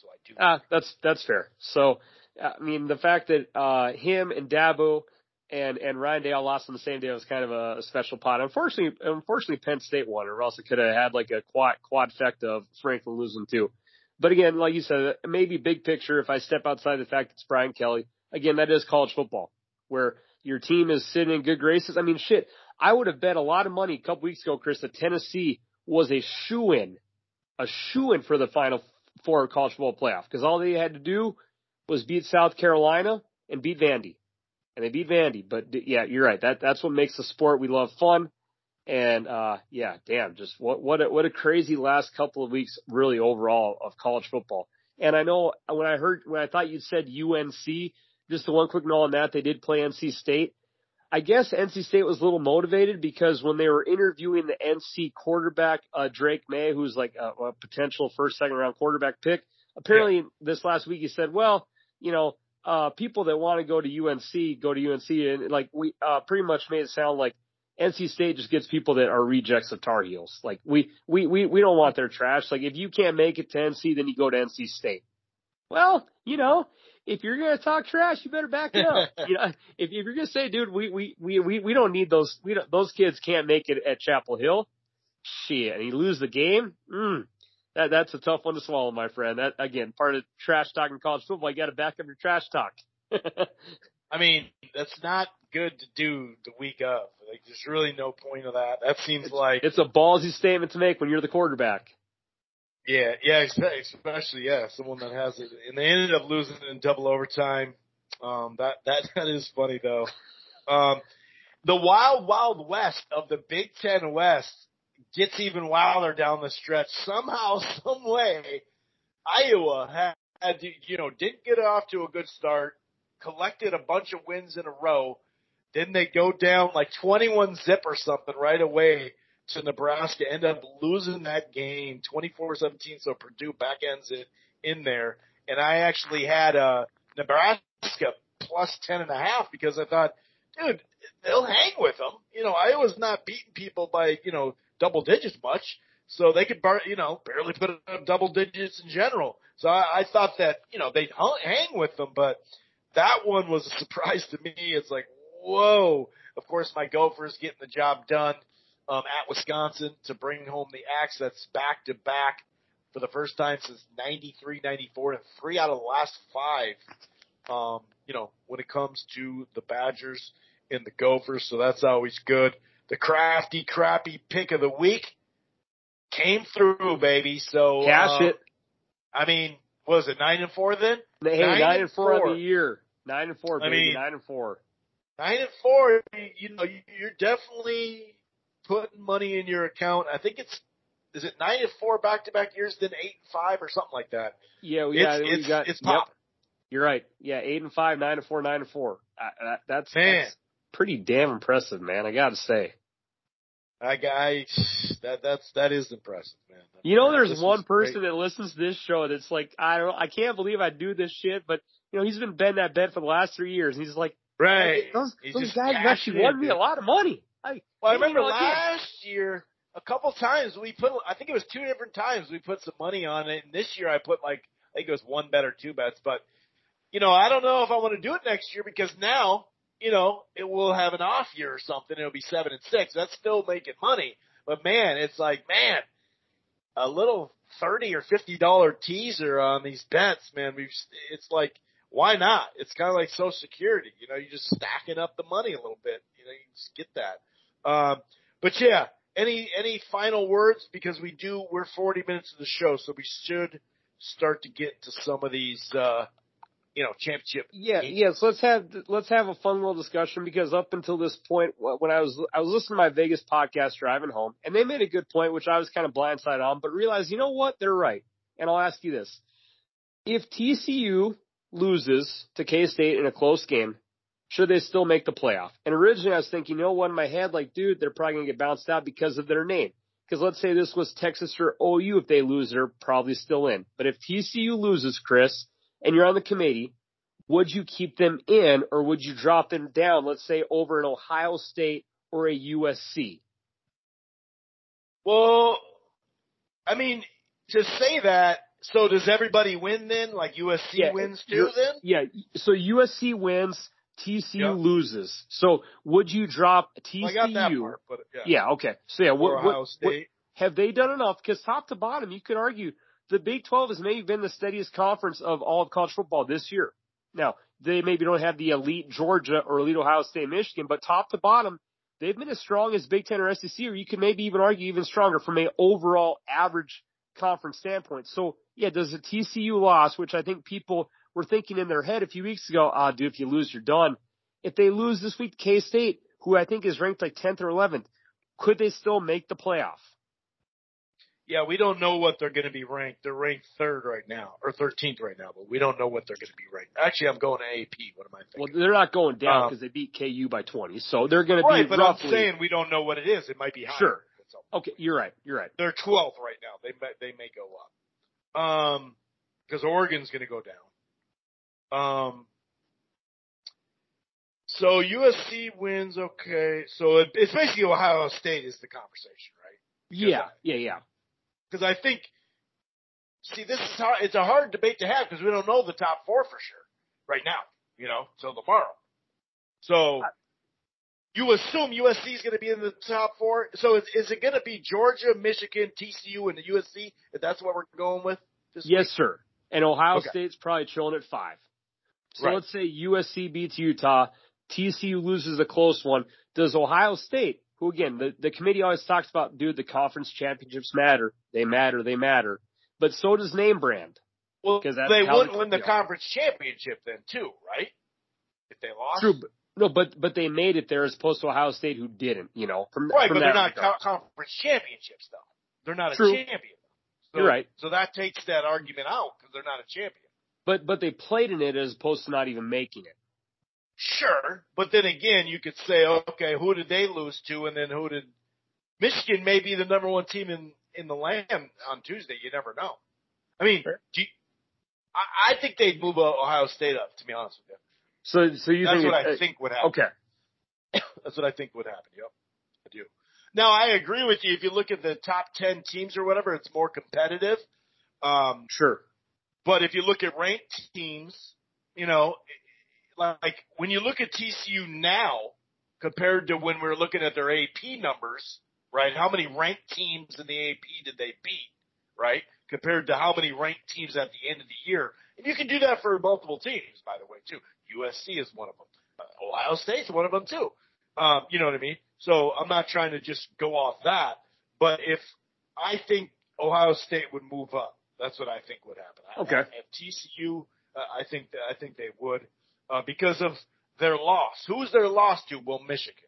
So I do. Ah, that's that's fair. So, I mean, the fact that uh him and Dabo and and Ryan Day lost on the same day was kind of a, a special pot. Unfortunately, unfortunately, Penn State won, or else it could have had like a quad quadfecta of Franklin losing too. But again, like you said, maybe big picture. If I step outside the fact it's Brian Kelly, again, that is college football, where your team is sitting in good graces. I mean, shit, I would have bet a lot of money a couple weeks ago, Chris, that Tennessee was a shoe in, a shoe in for the Final Four college football playoff because all they had to do was beat South Carolina and beat Vandy, and they beat Vandy. But yeah, you're right. That that's what makes the sport. We love fun, and uh yeah, damn, just what what a, what a crazy last couple of weeks, really overall of college football. And I know when I heard when I thought you said UNC, just the one quick note on that, they did play NC State. I guess NC State was a little motivated because when they were interviewing the NC quarterback, uh, Drake Maye, who's like a, a potential first, second round quarterback pick, apparently yeah. this last week he said, well, you know, uh, people that want to go to UNC go to UNC and like we, uh, pretty much made it sound like NC State just gets people that are rejects of Tar Heels. Like we, we, we, we don't want their trash. Like if you can't make it to NC, then you go to NC State. Well, you know, if you're gonna talk trash, you better back it up. you know, if, if you're gonna say, dude, we, we, we, we, we don't need those, we don't, those kids can't make it at Chapel Hill. Shit, and you lose the game. Mm, that, that's a tough one to swallow, my friend. That again, part of trash talking college football. You got to back up your trash talk. I mean, that's not good to do the week of. Like, there's really no point of that. That seems it's, like it's a ballsy statement to make when you're the quarterback. Yeah, yeah, especially yeah, someone that has it, and they ended up losing in double overtime. Um, that that that is funny though. Um, the wild wild west of the Big Ten West gets even wilder down the stretch. Somehow, some way, Iowa had, had you know didn't get off to a good start, collected a bunch of wins in a row. Then they go down like 21 zip or something right away to Nebraska, end up losing that game 24-17. So Purdue back ends it in there. And I actually had uh, Nebraska plus 10 and a half because I thought, dude, they'll hang with them. You know, Iowa's not beating people by, you know, double digits much. So they could, bar, you know, barely put up double digits in general. So I, I thought that, you know, they'd hang with them, but that one was a surprise to me. It's like, whoa. Of course, my Gophers getting the job done um, at Wisconsin to bring home the axe. That's back to back for the first time since 93, 94, and three out of the last five. Um, you know, when it comes to the Badgers and the Gophers, so that's always good. The crafty, crappy pick of the week came through, baby. So cash um, it. I mean, was it nine and four then? Hey, nine, nine and four, four on the year. Nine and four, baby. I mean, nine and four. Nine and four. You know, you're definitely putting money in your account. I think it's is it nine and four back to back years, then eight and five or something like that. Yeah, we got it's, we got it's pop. Yep. You're right. Yeah, eight and five, nine and four, nine and four. Uh, that, that's, man. that's pretty damn impressive, man. I got to say. I, I that that's that is impressive, man. You know, there's one person great. that listens to this show that's like, I don't, I can't believe I do this shit, but you know, he's been betting that bet for the last three years, and he's like, right, those, he's those guys actually won me a lot of money. I, well, I remember last year a couple times we put, I think it was two different times we put some money on it, and this year I put like, I think it was one bet or two bets, but you know, I don't know if I want to do it next year because now you know, it will have an off year or something. It'll be seven and six. That's still making money. But man, it's like, man, a little thirty or fifty dollar teaser on these bets, man. We've, it's like, why not? It's kind of like Social Security. You know, you're just stacking up the money a little bit. You know, you just get that. Um, but yeah, any any final words because we do we're 40 minutes of the show, so we should start to get to some of these uh, you know, championship. Yeah, yes. Let's have let's have a fun little discussion because up until this point, when I was I was listening to my Vegas podcast driving home, and they made a good point, which I was kind of blindsided on, but realized, you know what, they're right. And I'll ask you this: If TCU loses to K State in a close game, should they still make the playoff? And originally I was thinking, you know what, in my head, like, dude, they're probably gonna get bounced out because of their name. Because let's say this was Texas or OU, if they lose, they're probably still in. But if TCU loses, Chris, and you're on the committee, would you keep them in or would you drop them down, let's say over an Ohio State or a USC? Well, I mean, to say that, so does everybody win then? Like USC yeah, wins too then? Yeah, so USC wins, TCU yep. loses. So would you drop TCU? Well, I got that part, but yeah. yeah okay. So yeah, what, what, What, have they done enough? Because top to bottom, you could argue the Big 12 has maybe been the steadiest conference of all of college football this year. Now, they maybe don't have the elite Georgia or elite Ohio State, Michigan, but top to bottom, they've been as strong as Big Ten or SEC, or you could maybe even argue even stronger from a overall average conference standpoint. So yeah, does a TCU loss, which I think people were thinking in their head a few weeks ago, ah, dude, if you lose, you're done. If they lose this week, K State, who I think is ranked like 10th or 11th, could they still make the playoff? Yeah, we don't know what they're going to be ranked. They're ranked third right now, or 13th right now, but we don't know what they're going to be ranked. Actually, I'm going to AP. What am I thinking? Well, they're not going down because um, they beat KU by 20, so they're going to right, be but roughly. I'm saying we don't know what it is. It might be higher. Sure. Okay, you're right. You're right. They're 12th right now. They may, they may go up. Um, because Oregon's going to go down. Um, so USC wins. Okay, so it, it's basically Ohio State is the conversation, right? Yeah, yeah, yeah because I think, see, this is hard. It's a hard debate to have because we don't know the top four for sure right now. You know, till tomorrow. So you assume USC is going to be in the top four. So is, is it going to be Georgia, Michigan, TCU, and the USC? If that's what we're going with. yes, week? sir. And Ohio okay. State's probably chilling at five. So right. let's say USC beats Utah, TCU loses a close one. Does Ohio State who again, the, the committee always talks about, dude, the conference championships matter. They matter. They matter. But so does name brand. Well, because they wouldn't win the conference championship then too, right? If they lost. True. But, no, but but they made it there as opposed to Ohio State who didn't. You know, from right, from but they're not co- conference championships though. They're not True. a champion. So, You're right. So that takes that argument out because they're not a champion. But but they played in it as opposed to not even making it. Sure, but then again, you could say, okay, who did they lose to, and then who did Michigan may be the number one team in in the land on Tuesday. You never know. I mean, sure. you, I, I think they'd move Ohio State up. To be honest with you. So, so you that's think what I think would happen. Okay, that's what I think would happen. Yep, I do. Now I agree with you. If you look at the top ten teams or whatever, it's more competitive. Um, sure. But if you look at ranked teams, you know, like when you look at TCU now compared to when we were looking at their AP numbers, right? How many ranked teams in the AP did they beat, right? Compared to how many ranked teams at the end of the year. And you can do that for multiple teams, by the way, too. USC is one of them. Ohio State's one of them too. Um, you know what I mean? So I'm not trying to just go off that, but if I think Ohio State would move up, that's what I think would happen. Okay. At, at TCU, uh, I think that, I think they would uh, because of their loss. Who's their loss to? Well, Michigan.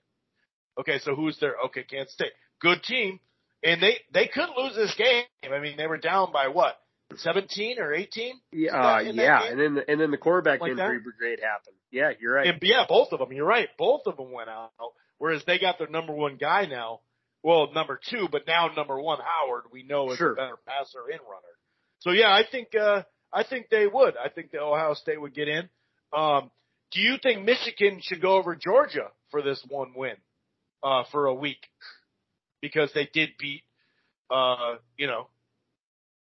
Okay, so who's their okay Kansas State? Good team, and they they could lose this game. I mean, they were down by what? 17 or 18? Yeah, uh, yeah, and then the, and then the quarterback like injury that? brigade happened. Yeah, you're right. And, yeah, both of them. You're right. Both of them went out. Whereas they got their number one guy now. Well, number two, but now number one Howard we know is sure. a better passer and runner. So yeah, I think uh I think they would. I think the Ohio State would get in. Um, do you think Michigan should go over Georgia for this one win uh, for a week because they did beat, uh, you know,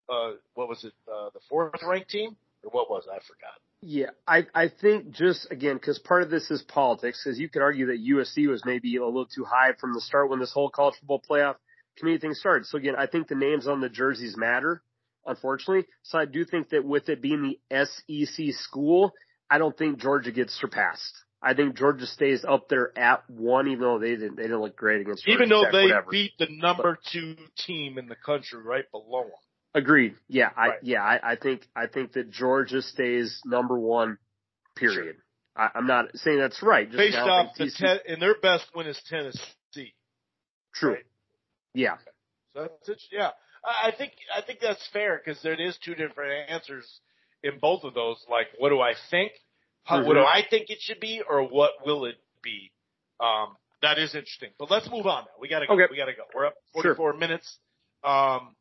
uh, what was it, uh, the fourth ranked team or what was it? I forgot. Yeah, I I think just again because part of this is politics, because you could argue that USC was maybe a little too high from the start when this whole college football playoff community thing started. So again, I think the names on the jerseys matter, unfortunately. So I do think that with it being the SEC school, I don't think Georgia gets surpassed. I think Georgia stays up there at one, even though they didn't they didn't look great against. Georgia even though Tech, they whatever. beat the number two team in the country right below them. Agreed. Yeah, I right. yeah I, I think I think that Georgia stays number one Period. Sure. I, am not saying that's right. Just Based off the ten, and their best win is Tennessee. True. Right? Yeah. So that's it. Yeah. I think I think that's fair because there is two different answers in both of those. Like, what do I think? How, mm-hmm. What do I think it should be, or what will it be? Um, that is interesting. But let's move on. Now. We gotta go. Okay. We gotta go. We're up 44 sure. minutes. Um,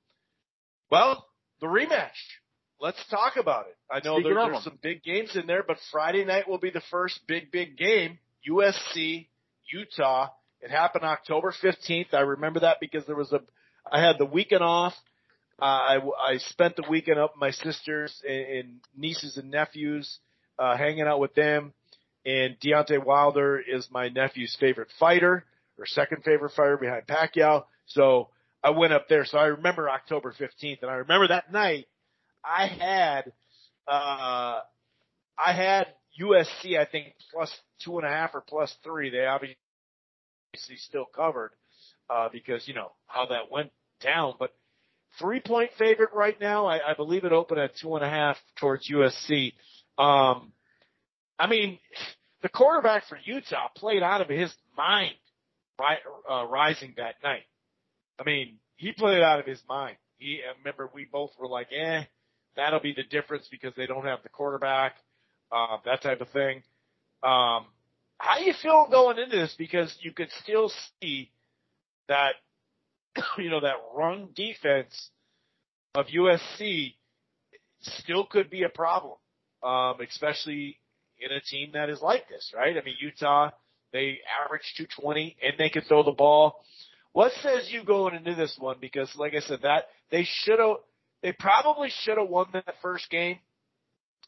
well, the rematch. Let's talk about it. I know there, there's some big games in there, but Friday night will be the first big, big game. USC, Utah. It happened October 15th. I remember that because there was a, I had the weekend off. Uh, I, I spent the weekend up with my sisters and, and nieces and nephews, uh, hanging out with them. And Deontay Wilder is my nephew's favorite fighter, or second favorite fighter behind Pacquiao. So I went up there. So I remember October 15th, and I remember that night I had, uh, I had USC, I think plus two and a half or plus three. They obviously still covered, uh, because, you know, how that went down, but three point favorite right now. I, I believe it opened at two and a half towards USC. Um, I mean, the quarterback for Utah played out of his mind, uh, Rising that night. I mean, he played out of his mind. He, I remember we both were like, eh, that'll be the difference because they don't have the quarterback, uh, that type of thing. Um, how you feel going into this? Because you could still see that, you know, that run defense of USC still could be a problem, um, especially in a team that is like this, right? I mean, Utah, they average 220 and they can throw the ball. What says you going into this one? Because like I said, that they should have, they probably should have won that first game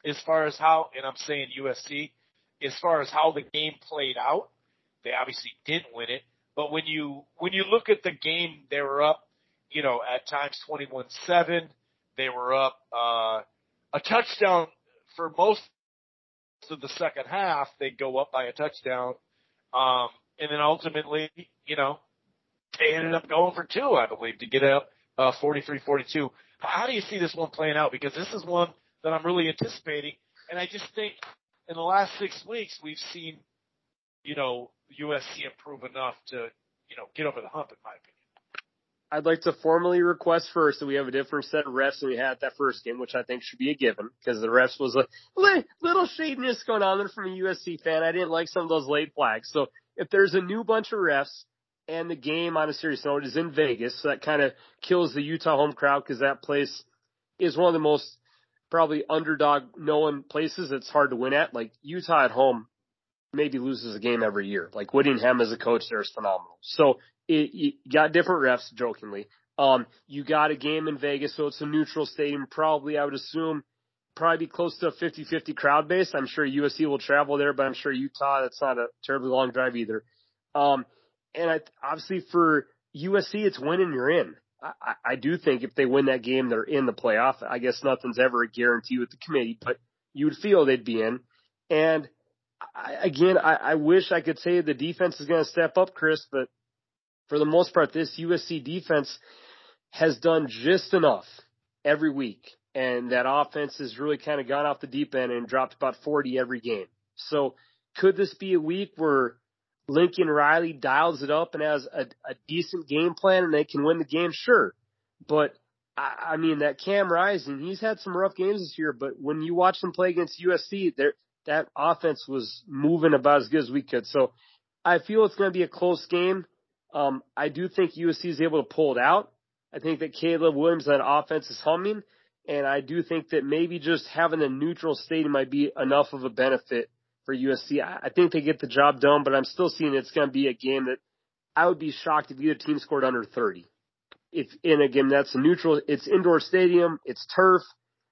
as far as how, and I'm saying USC, as far as how the game played out. They obviously didn't win it, but when you, when you look at the game, they were up, you know, at times 21-7. They were up, uh, a touchdown for most of the second half. They go up by a touchdown. Um, and then ultimately, you know, they ended up going for two, I believe, to get up uh, 43-42. How do you see this one playing out? Because this is one that I'm really anticipating, and I just think in the last six weeks we've seen, you know, USC improve enough to, you know, get over the hump, in my opinion. I'd like to formally request first that we have a different set of refs than we had at that first game, which I think should be a given because the refs was a little shadiness going on there from a USC fan. I didn't like some of those late flags. So if there's a new bunch of refs and the game on a serious note is in Vegas. So that kind of kills the Utah home crowd because that place is one of the most probably underdog known places it's hard to win at. Like Utah at home maybe loses a game every year. Like Whittingham as a coach there is phenomenal. So it, you got different refs jokingly. Um, you got a game in Vegas, so it's a neutral stadium. Probably, I would assume, probably be close to a 50-50 crowd base. I'm sure USC will travel there, but I'm sure Utah, that's not a terribly long drive either. Um, and I, obviously for USC, it's winning you're in. I, I do think if they win that game, they're in the playoff. I guess nothing's ever a guarantee with the committee, but you would feel they'd be in. And I, again, I, I wish I could say the defense is going to step up, Chris, but for the most part, this USC defense has done just enough every week. And that offense has really kind of gone off the deep end and dropped about 40 every game. So could this be a week where Lincoln Riley dials it up and has a, a decent game plan and they can win the game, sure. But I, I mean that Cam Rising, he's had some rough games this year, but when you watch them play against USC, there that offense was moving about as good as we could. So I feel it's going to be a close game. Um, I do think USC is able to pull it out. I think that Caleb Williams, that offense is humming. And I do think that maybe just having a neutral stadium might be enough of a benefit for USC. I, I think they get the job done, but I'm still seeing it's going to be a game that I would be shocked if either team scored under 30. If in a game that's a neutral, it's indoor stadium, it's turf,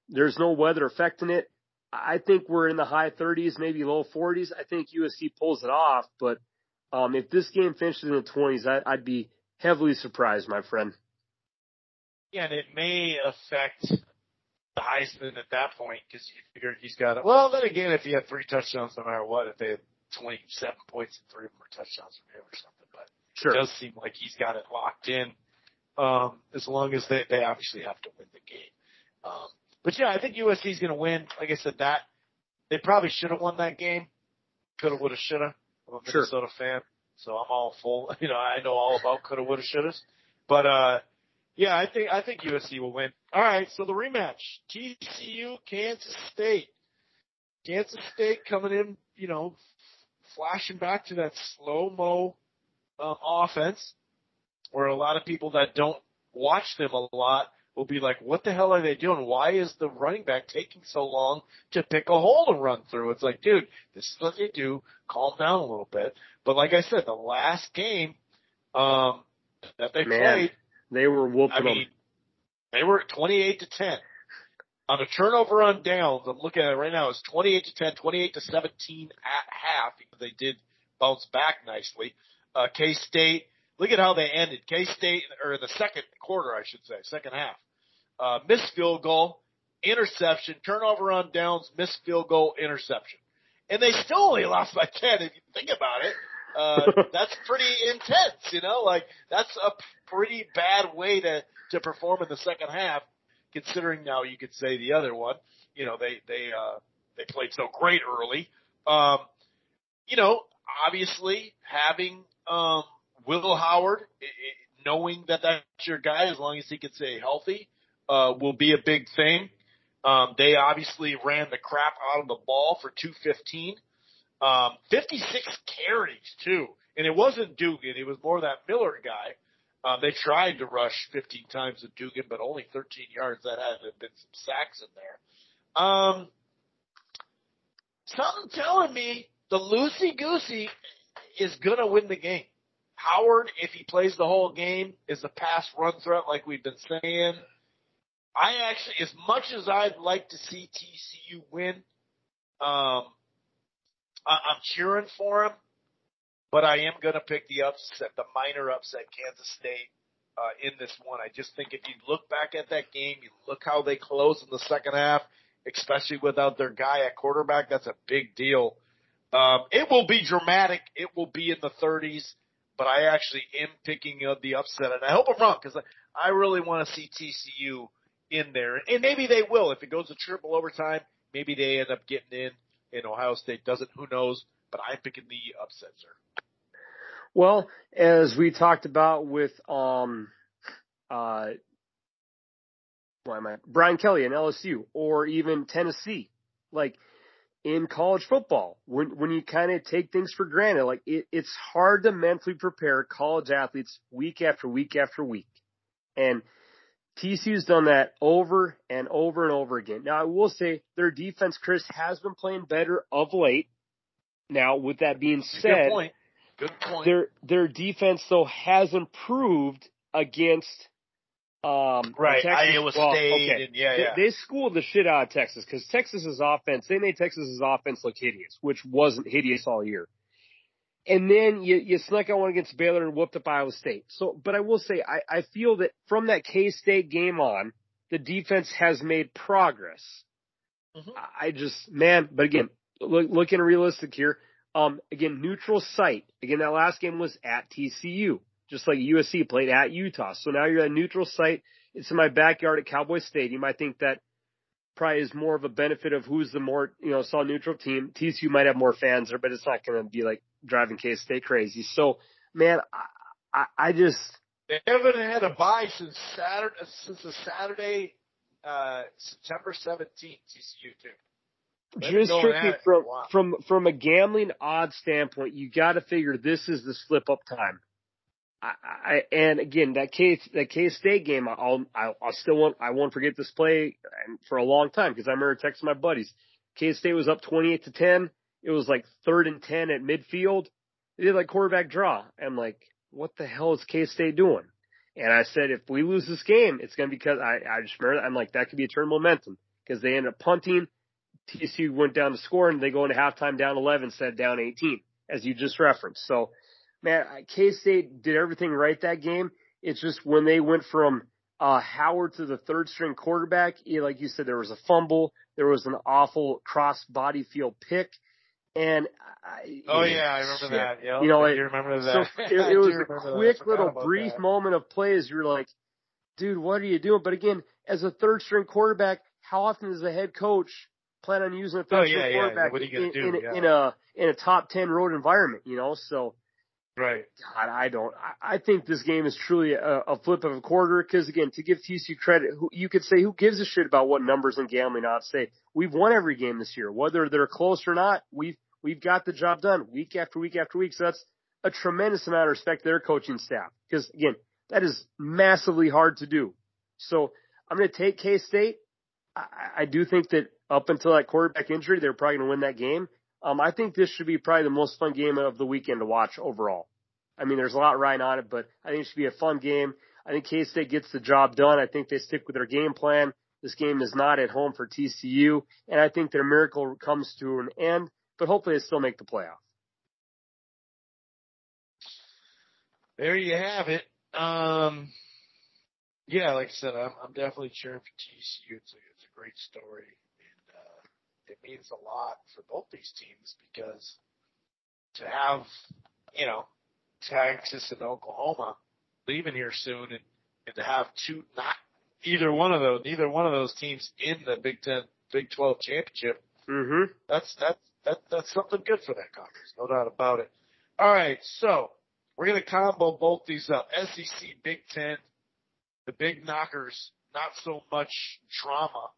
there's no weather affecting it. I think we're in the high 30s, maybe low 40s. I think USC pulls it off, but um, if this game finishes in the 20s, I, I'd be heavily surprised, my friend. Yeah, and it may affect the Heisman at that point because you figure he's got it. Well, then again, if he had three touchdowns, no matter what, if they had 27 points and three more touchdowns for him or something, but sure. it does seem like he's got it locked in. Um, as long as they, they obviously have to win the game. Um, but yeah, I think USC is going to win. Like I said, that they probably should have won that game. Coulda, woulda, shoulda. I'm a Minnesota sure. fan, so I'm all full. You know, I know all about coulda, woulda, shouldas. But uh, yeah, I think I think USC will win. All right, so the rematch: TCU, Kansas State. Kansas State coming in, you know, flashing back to that slow mo um, offense, where a lot of people that don't watch them a lot will be like, what the hell are they doing? Why is the running back taking so long to pick a hole to run through? It's like, dude, this is what they do. Calm down a little bit. But like I said, the last game um, that they Man, played, they were whooping I mean, them. They were 28 to 10. On a turnover on downs, I'm looking at it right now, it's 28 to 10, 28 to 17 at half. They did bounce back nicely. Uh, K-State, look at how they ended. K-State, or the second quarter, I should say, second half uh, missed field goal, interception, turnover on downs, missed field goal, interception. And they still only lost by 10 if you think about it. Uh, that's pretty intense, you know, like that's a pretty bad way to, to perform in the second half, considering now you could say the other one, you know, they, they, uh, they played so great early. Um, you know, obviously having, um, Will Howard, knowing that that's your guy as long as he can stay healthy, uh, will be a big thing. Um, they obviously ran the crap out of the ball for 215. Um, 56 carries too. And it wasn't Duggan. It was more that Miller guy. Um, they tried to rush 15 times with Duggan, but only 13 yards. That had been some sacks in there. Um, something telling me the loosey goosey is gonna win the game. Howard, if he plays the whole game, is a pass run threat like we've been saying. I actually, as much as I'd like to see TCU win, um, I, I'm cheering for them, but I am going to pick the upset, the minor upset, Kansas State uh, in this one. I just think if you look back at that game, you look how they closed in the second half, especially without their guy at quarterback. That's a big deal. Um, it will be dramatic. It will be in the 30s, but I actually am picking uh, the upset, and I hope I'm wrong because I, really want to see TCU in there. And maybe they will. If it goes to triple overtime, maybe they end up getting in and Ohio State doesn't. Who knows? But I'm picking the upset, sir. Well, as we talked about with, um, uh, why am I, Brian Kelly in LSU or even Tennessee, like in college football, when, when you kind of take things for granted, like it, it's hard to mentally prepare college athletes week after week after week. And TCU's done that over and over and over again. Now, I will say their defense, Chris, has been playing better of late. Now, with that being said, good point. Good point. Their their defense though has improved against um right Texas. Iowa well, State okay. and yeah, yeah. They, they schooled the shit out of Texas because Texas's offense they made Texas's offense look hideous, which wasn't hideous all year and then you, you snuck out one against Baylor and whooped up Iowa State. So, but I will say, I, I feel that from that K-State game on, the defense has made progress. Mm-hmm. I just, man, but again, look, looking realistic here. Um, again, neutral site. Again, that last game was at TCU, just like USC played at Utah. So now you're at a neutral site. It's in my backyard at Cowboy Stadium. I think that probably is more of a benefit of who's the more, you know, saw neutral team. TCU might have more fans there, but it's not going to be like driving K State crazy. So, man, I, I, I just they haven't had a bye since Saturday since the Saturday, uh, September seventeenth. TCU too. Just strictly from from from a gambling odds standpoint, you got to figure this is the slip up time. I, I and again that K that K State game, I'll I'll, I'll still want I won't forget this play and for a long time because I remember texting my buddies. K State was up twenty eight to ten. It was like third and 10 at midfield. They did like quarterback draw. I'm like, what the hell is K State doing? And I said, if we lose this game, it's going to be because I, I just remember, I'm like, that could be a turn of momentum because they ended up punting. TCU went down to score and they go into halftime down 11, set down 18, as you just referenced. So, man, K State did everything right that game. It's just when they went from uh, Howard to the third string quarterback, like you said, there was a fumble, there was an awful cross body field pick, and I, oh yeah, I remember shit. that. Yep. You know, I remember that. So it, it was a quick little brief that. moment of plays. You're like, dude, what are you doing? But again, as a third string quarterback, how often does the head coach plan on using a third oh, yeah, quarterback yeah. in, do? in, yeah. in a in a top ten road environment, you know. So, right. God, I don't. I, think this game is truly a, a flip of a quarter. Because again, to give TCU credit, who, you could say who gives a shit about what numbers in gambling odds say. We've won every game this year, whether they're close or not. We've we've got the job done week after week after week. So that's a tremendous amount of respect to their coaching staff. Because again, that is massively hard to do. So I'm going to take K State. I, I do think that up until that quarterback injury, they're probably going to win that game. Um, I think this should be probably the most fun game of the weekend to watch overall. I mean, there's a lot riding on it, but I think it should be a fun game. I think K State gets the job done. I think they stick with their game plan. This game is not at home for TCU, and I think their miracle comes to an end. But hopefully, they still make the playoff. There you have it. Um, yeah, like I said, I'm, I'm definitely cheering for TCU. It's a, it's a great story, it means a lot for both these teams because to have, you know, Texas and Oklahoma leaving here soon, and, and to have two, not either one of those, neither one of those teams in the Big Ten, Big Twelve championship. Mm-hmm. That's that's that that's something good for that conference, no doubt about it. All right, so we're gonna combo both these up. SEC, Big Ten, the big knockers, not so much drama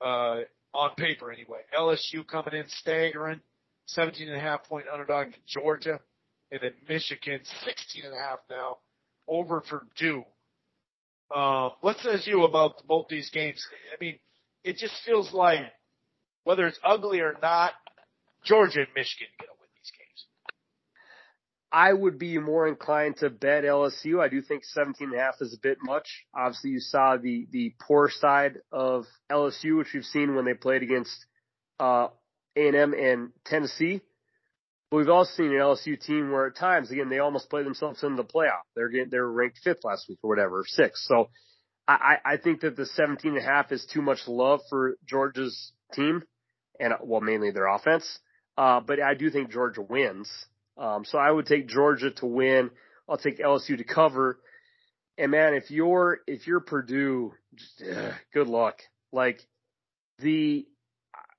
uh, on paper anyway. LSU coming in staggering, 17 and a half point underdog to Georgia, and then Michigan 16 and a half now over Purdue. Uh, what says you about both these games? I mean, it just feels like whether it's ugly or not, Georgia and Michigan are going to win these games. I would be more inclined to bet LSU. I do think 17 and a half is a bit much. Obviously, you saw the the poor side of LSU, which we've seen when they played against uh, A&M and Tennessee. But we've also seen an LSU team where at times, again, they almost play themselves into the playoff. They're getting, they're ranked fifth last week or whatever, sixth. So I, I think that the 17 and a half is too much love for Georgia's team and well, mainly their offense. Uh, but I do think Georgia wins. Um, so I would take Georgia to win. I'll take LSU to cover. And man, if you're, if you're Purdue, just, uh, good luck. Like the,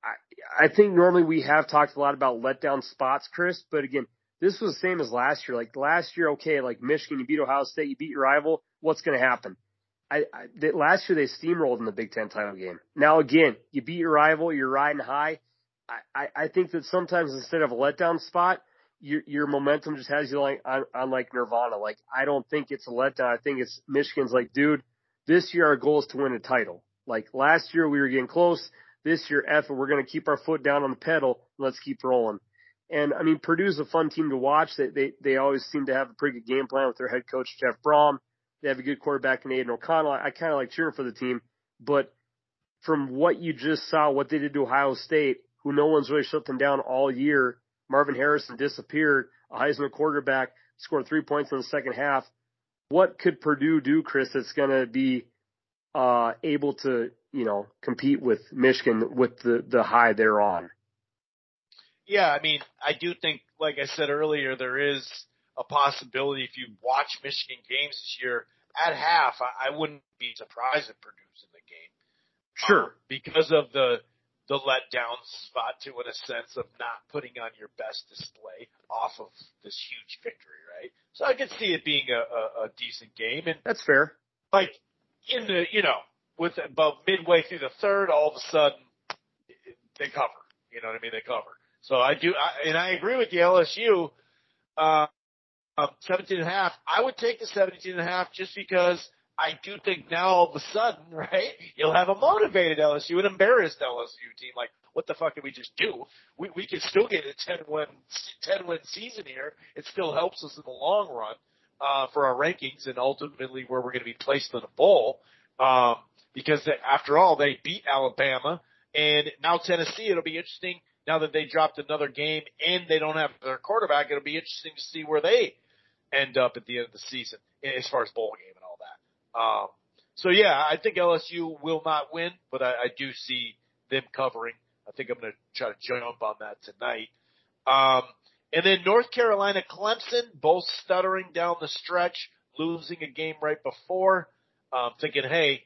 I, I think normally we have talked a lot about letdown spots, Chris, but again, this was the same as last year. Like last year, okay, like Michigan, you beat Ohio State, you beat your rival. What's going to happen? I, I they, last year they steamrolled in the Big Ten title game. Now again, you beat your rival, you're riding high. I, I, I think that sometimes instead of a letdown spot, your your momentum just has you like on, on like Nirvana. Like I don't think it's a letdown. I think it's Michigan's like, dude, this year our goal is to win a title. Like last year we were getting close. This year, F, we're going to keep our foot down on the pedal. Let's keep rolling. And I mean, Purdue's a fun team to watch. They they they always seem to have a pretty good game plan with their head coach Jeff Brohm. They have a good quarterback in Aidan O'Connell. I, I kind of like cheering for the team, but from what you just saw, what they did to Ohio State, who no one's really shut them down all year, Marvin Harrison disappeared, a Heisman quarterback scored three points in the second half. What could Purdue do, Chris, that's going to be uh, able to, you know, compete with Michigan with the, the high they're on? Yeah, I mean, I do think, like I said earlier, there is a possibility if you watch Michigan games this year at half, I, I wouldn't be surprised if Purdue's in the game. Sure. Um, because of the the letdown spot to in a sense of not putting on your best display off of this huge victory, right? So I could see it being a, a, a decent game and That's fair. Like in the you know, with about midway through the third, all of a sudden they cover. You know what I mean? They cover. So I do, I, and I agree with the LSU. Uh, um, 17 and a half. I would take the 17 and a half just because I do think now all of a sudden, right, you'll have a motivated LSU, an embarrassed LSU team. Like, what the fuck did we just do? We, we could still get a 10 win, 10 win season here. It still helps us in the long run, uh, for our rankings and ultimately where we're going to be placed in a bowl. Um, because after all, they beat Alabama and now Tennessee. It'll be interesting now that they dropped another game and they don't have their quarterback. It'll be interesting to see where they end up at the end of the season as far as bowl game. Um, so yeah, I think LSU will not win, but I, I do see them covering. I think I'm going to try to jump on that tonight. Um, and then North Carolina, Clemson, both stuttering down the stretch, losing a game right before. Um, thinking, hey,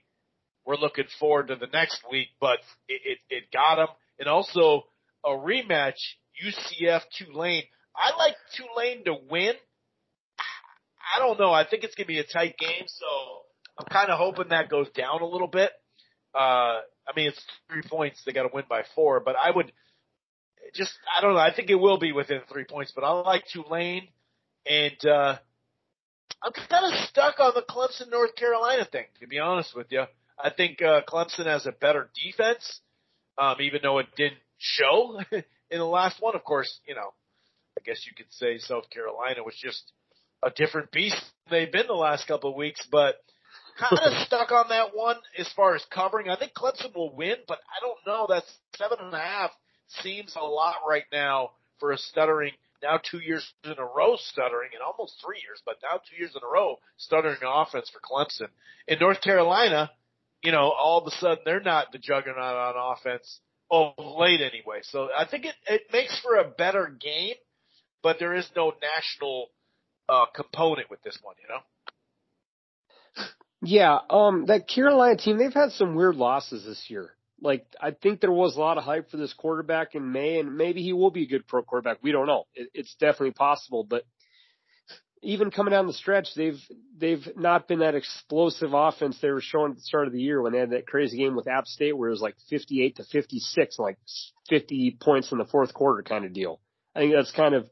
we're looking forward to the next week, but it, it, it got them. and also a rematch UCF Tulane. I like Tulane to win. I don't know. I think it's going to be a tight game, so I'm kind of hoping that goes down a little bit. Uh, I mean, it's three points. They got to win by four, but I would just, I don't know. I think it will be within three points, but I like Tulane and, uh, I'm kind of stuck on the Clemson North Carolina thing, to be honest with you. I think, uh, Clemson has a better defense, um, even though it didn't show in the last one. Of course, you know, I guess you could say South Carolina was just a different beast they've been the last couple of weeks, but kind of stuck on that one as far as covering. I think Clemson will win, but I don't know. That seven and a half seems a lot right now for a stuttering, now two years in a row stuttering, and almost three years, but now two years in a row stuttering offense for Clemson. In North Carolina, you know, all of a sudden they're not the juggernaut on offense of late anyway. So I think it, it makes for a better game, but there is no national uh, component with this one, you know? Yeah, um, that Carolina team, they've had some weird losses this year. Like, I think there was a lot of hype for this quarterback in May, and maybe he will be a good pro quarterback. We don't know. It, it's definitely possible, but even coming down the stretch, they've they've not been that explosive offense they were showing at the start of the year when they had that crazy game with App State where it was like 58 to 56, like 50 points in the fourth quarter kind of deal. I think that's kind of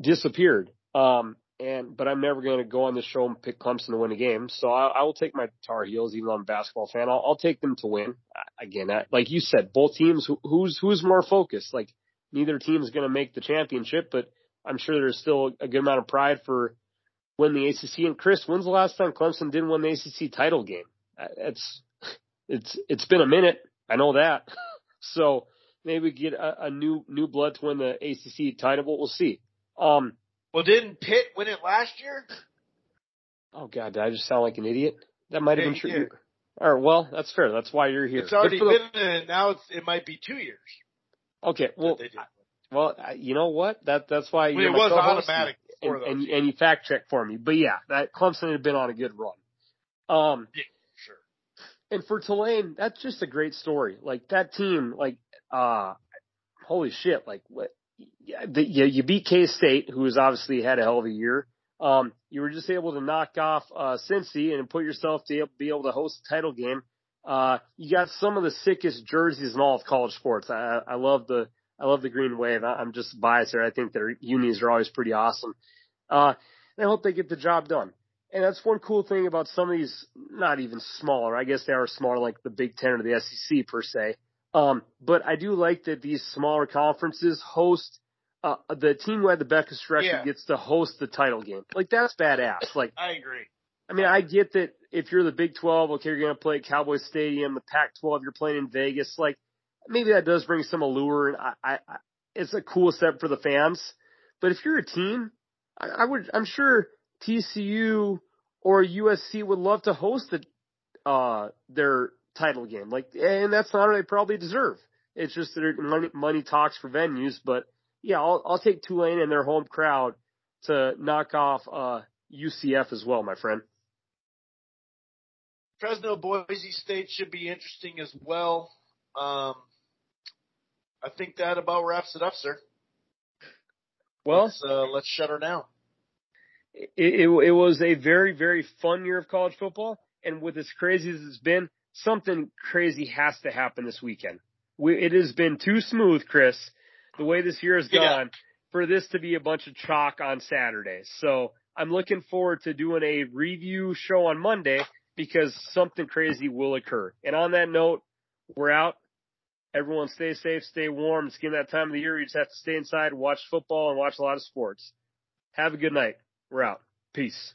disappeared. Um, and but I'm never going to go on the show and pick Clemson to win a game. So I, I will take my Tar Heels, even though I'm a basketball fan. I'll, I'll take them to win. Again, I, like you said, both teams. Who, who's who's more focused? Like neither team is going to make the championship, but I'm sure there's still a good amount of pride for win the ACC. And Chris, when's the last time Clemson didn't win the ACC title game? It's it's it's been a minute. I know that. so maybe get a, a new new blood to win the ACC title. But we'll see. Um, well, didn't Pitt win it last year? Oh God, did I just sound like an idiot? That might have been true. All right, well, that's fair. That's why you're here. It's already been the... now. It's it might be two years. Okay, well, well, you know what? That that's why I mean, it was automatic and, and, and, you fact check for me. But yeah, that Clemson had been on a good run. Um, yeah, sure. And for Tulane, that's just a great story. Like that team, like, uh, holy shit, like what? The, you, you beat K State, who has obviously had a hell of a year. Um, you were just able to knock off uh, Cincy and put yourself to be able to host a title game. Uh, you got some of the sickest jerseys in all of college sports. I, I love the I love the Green Wave. I, I'm just biased there. I think their unis are always pretty awesome. Uh, and I hope they get the job done. And that's one cool thing about some of these, not even smaller. I guess they are smaller, like the Big Ten or the SEC per se. Um, but I do like that these smaller conferences host uh, the team who had the best record yeah. gets to host the title game. Like that's badass. Like I agree. I mean, I get that if you're the Big 12, okay, you're going to play at Cowboy Stadium. The Pac 12, you're playing in Vegas. Like maybe that does bring some allure, and I, I, I it's a cool step for the fans. But if you're a team, I, I would, I'm sure TCU or USC would love to host the, uh, their title game. Like, and that's not what they probably deserve. It's just that money, money talks for venues. But yeah, I'll, I'll take Tulane and their home crowd to knock off, uh, UCF as well, my friend. Fresno Boise State should be interesting as well. Um, I think that about wraps it up, sir. Well, let's, uh, let's shut her down. It, it, it was a very, very fun year of college football. And with as crazy as it's been, something crazy has to happen this weekend. We, it has been too smooth, Chris, the way this year has gone yeah. for this to be a bunch of chalk on Saturday. So I'm looking forward to doing a review show on Monday because something crazy will occur. And on that note, we're out. Everyone stay safe, stay warm. It's getting that time of the year. You just have to stay inside, watch football, and watch a lot of sports. Have a good night. We're out. Peace.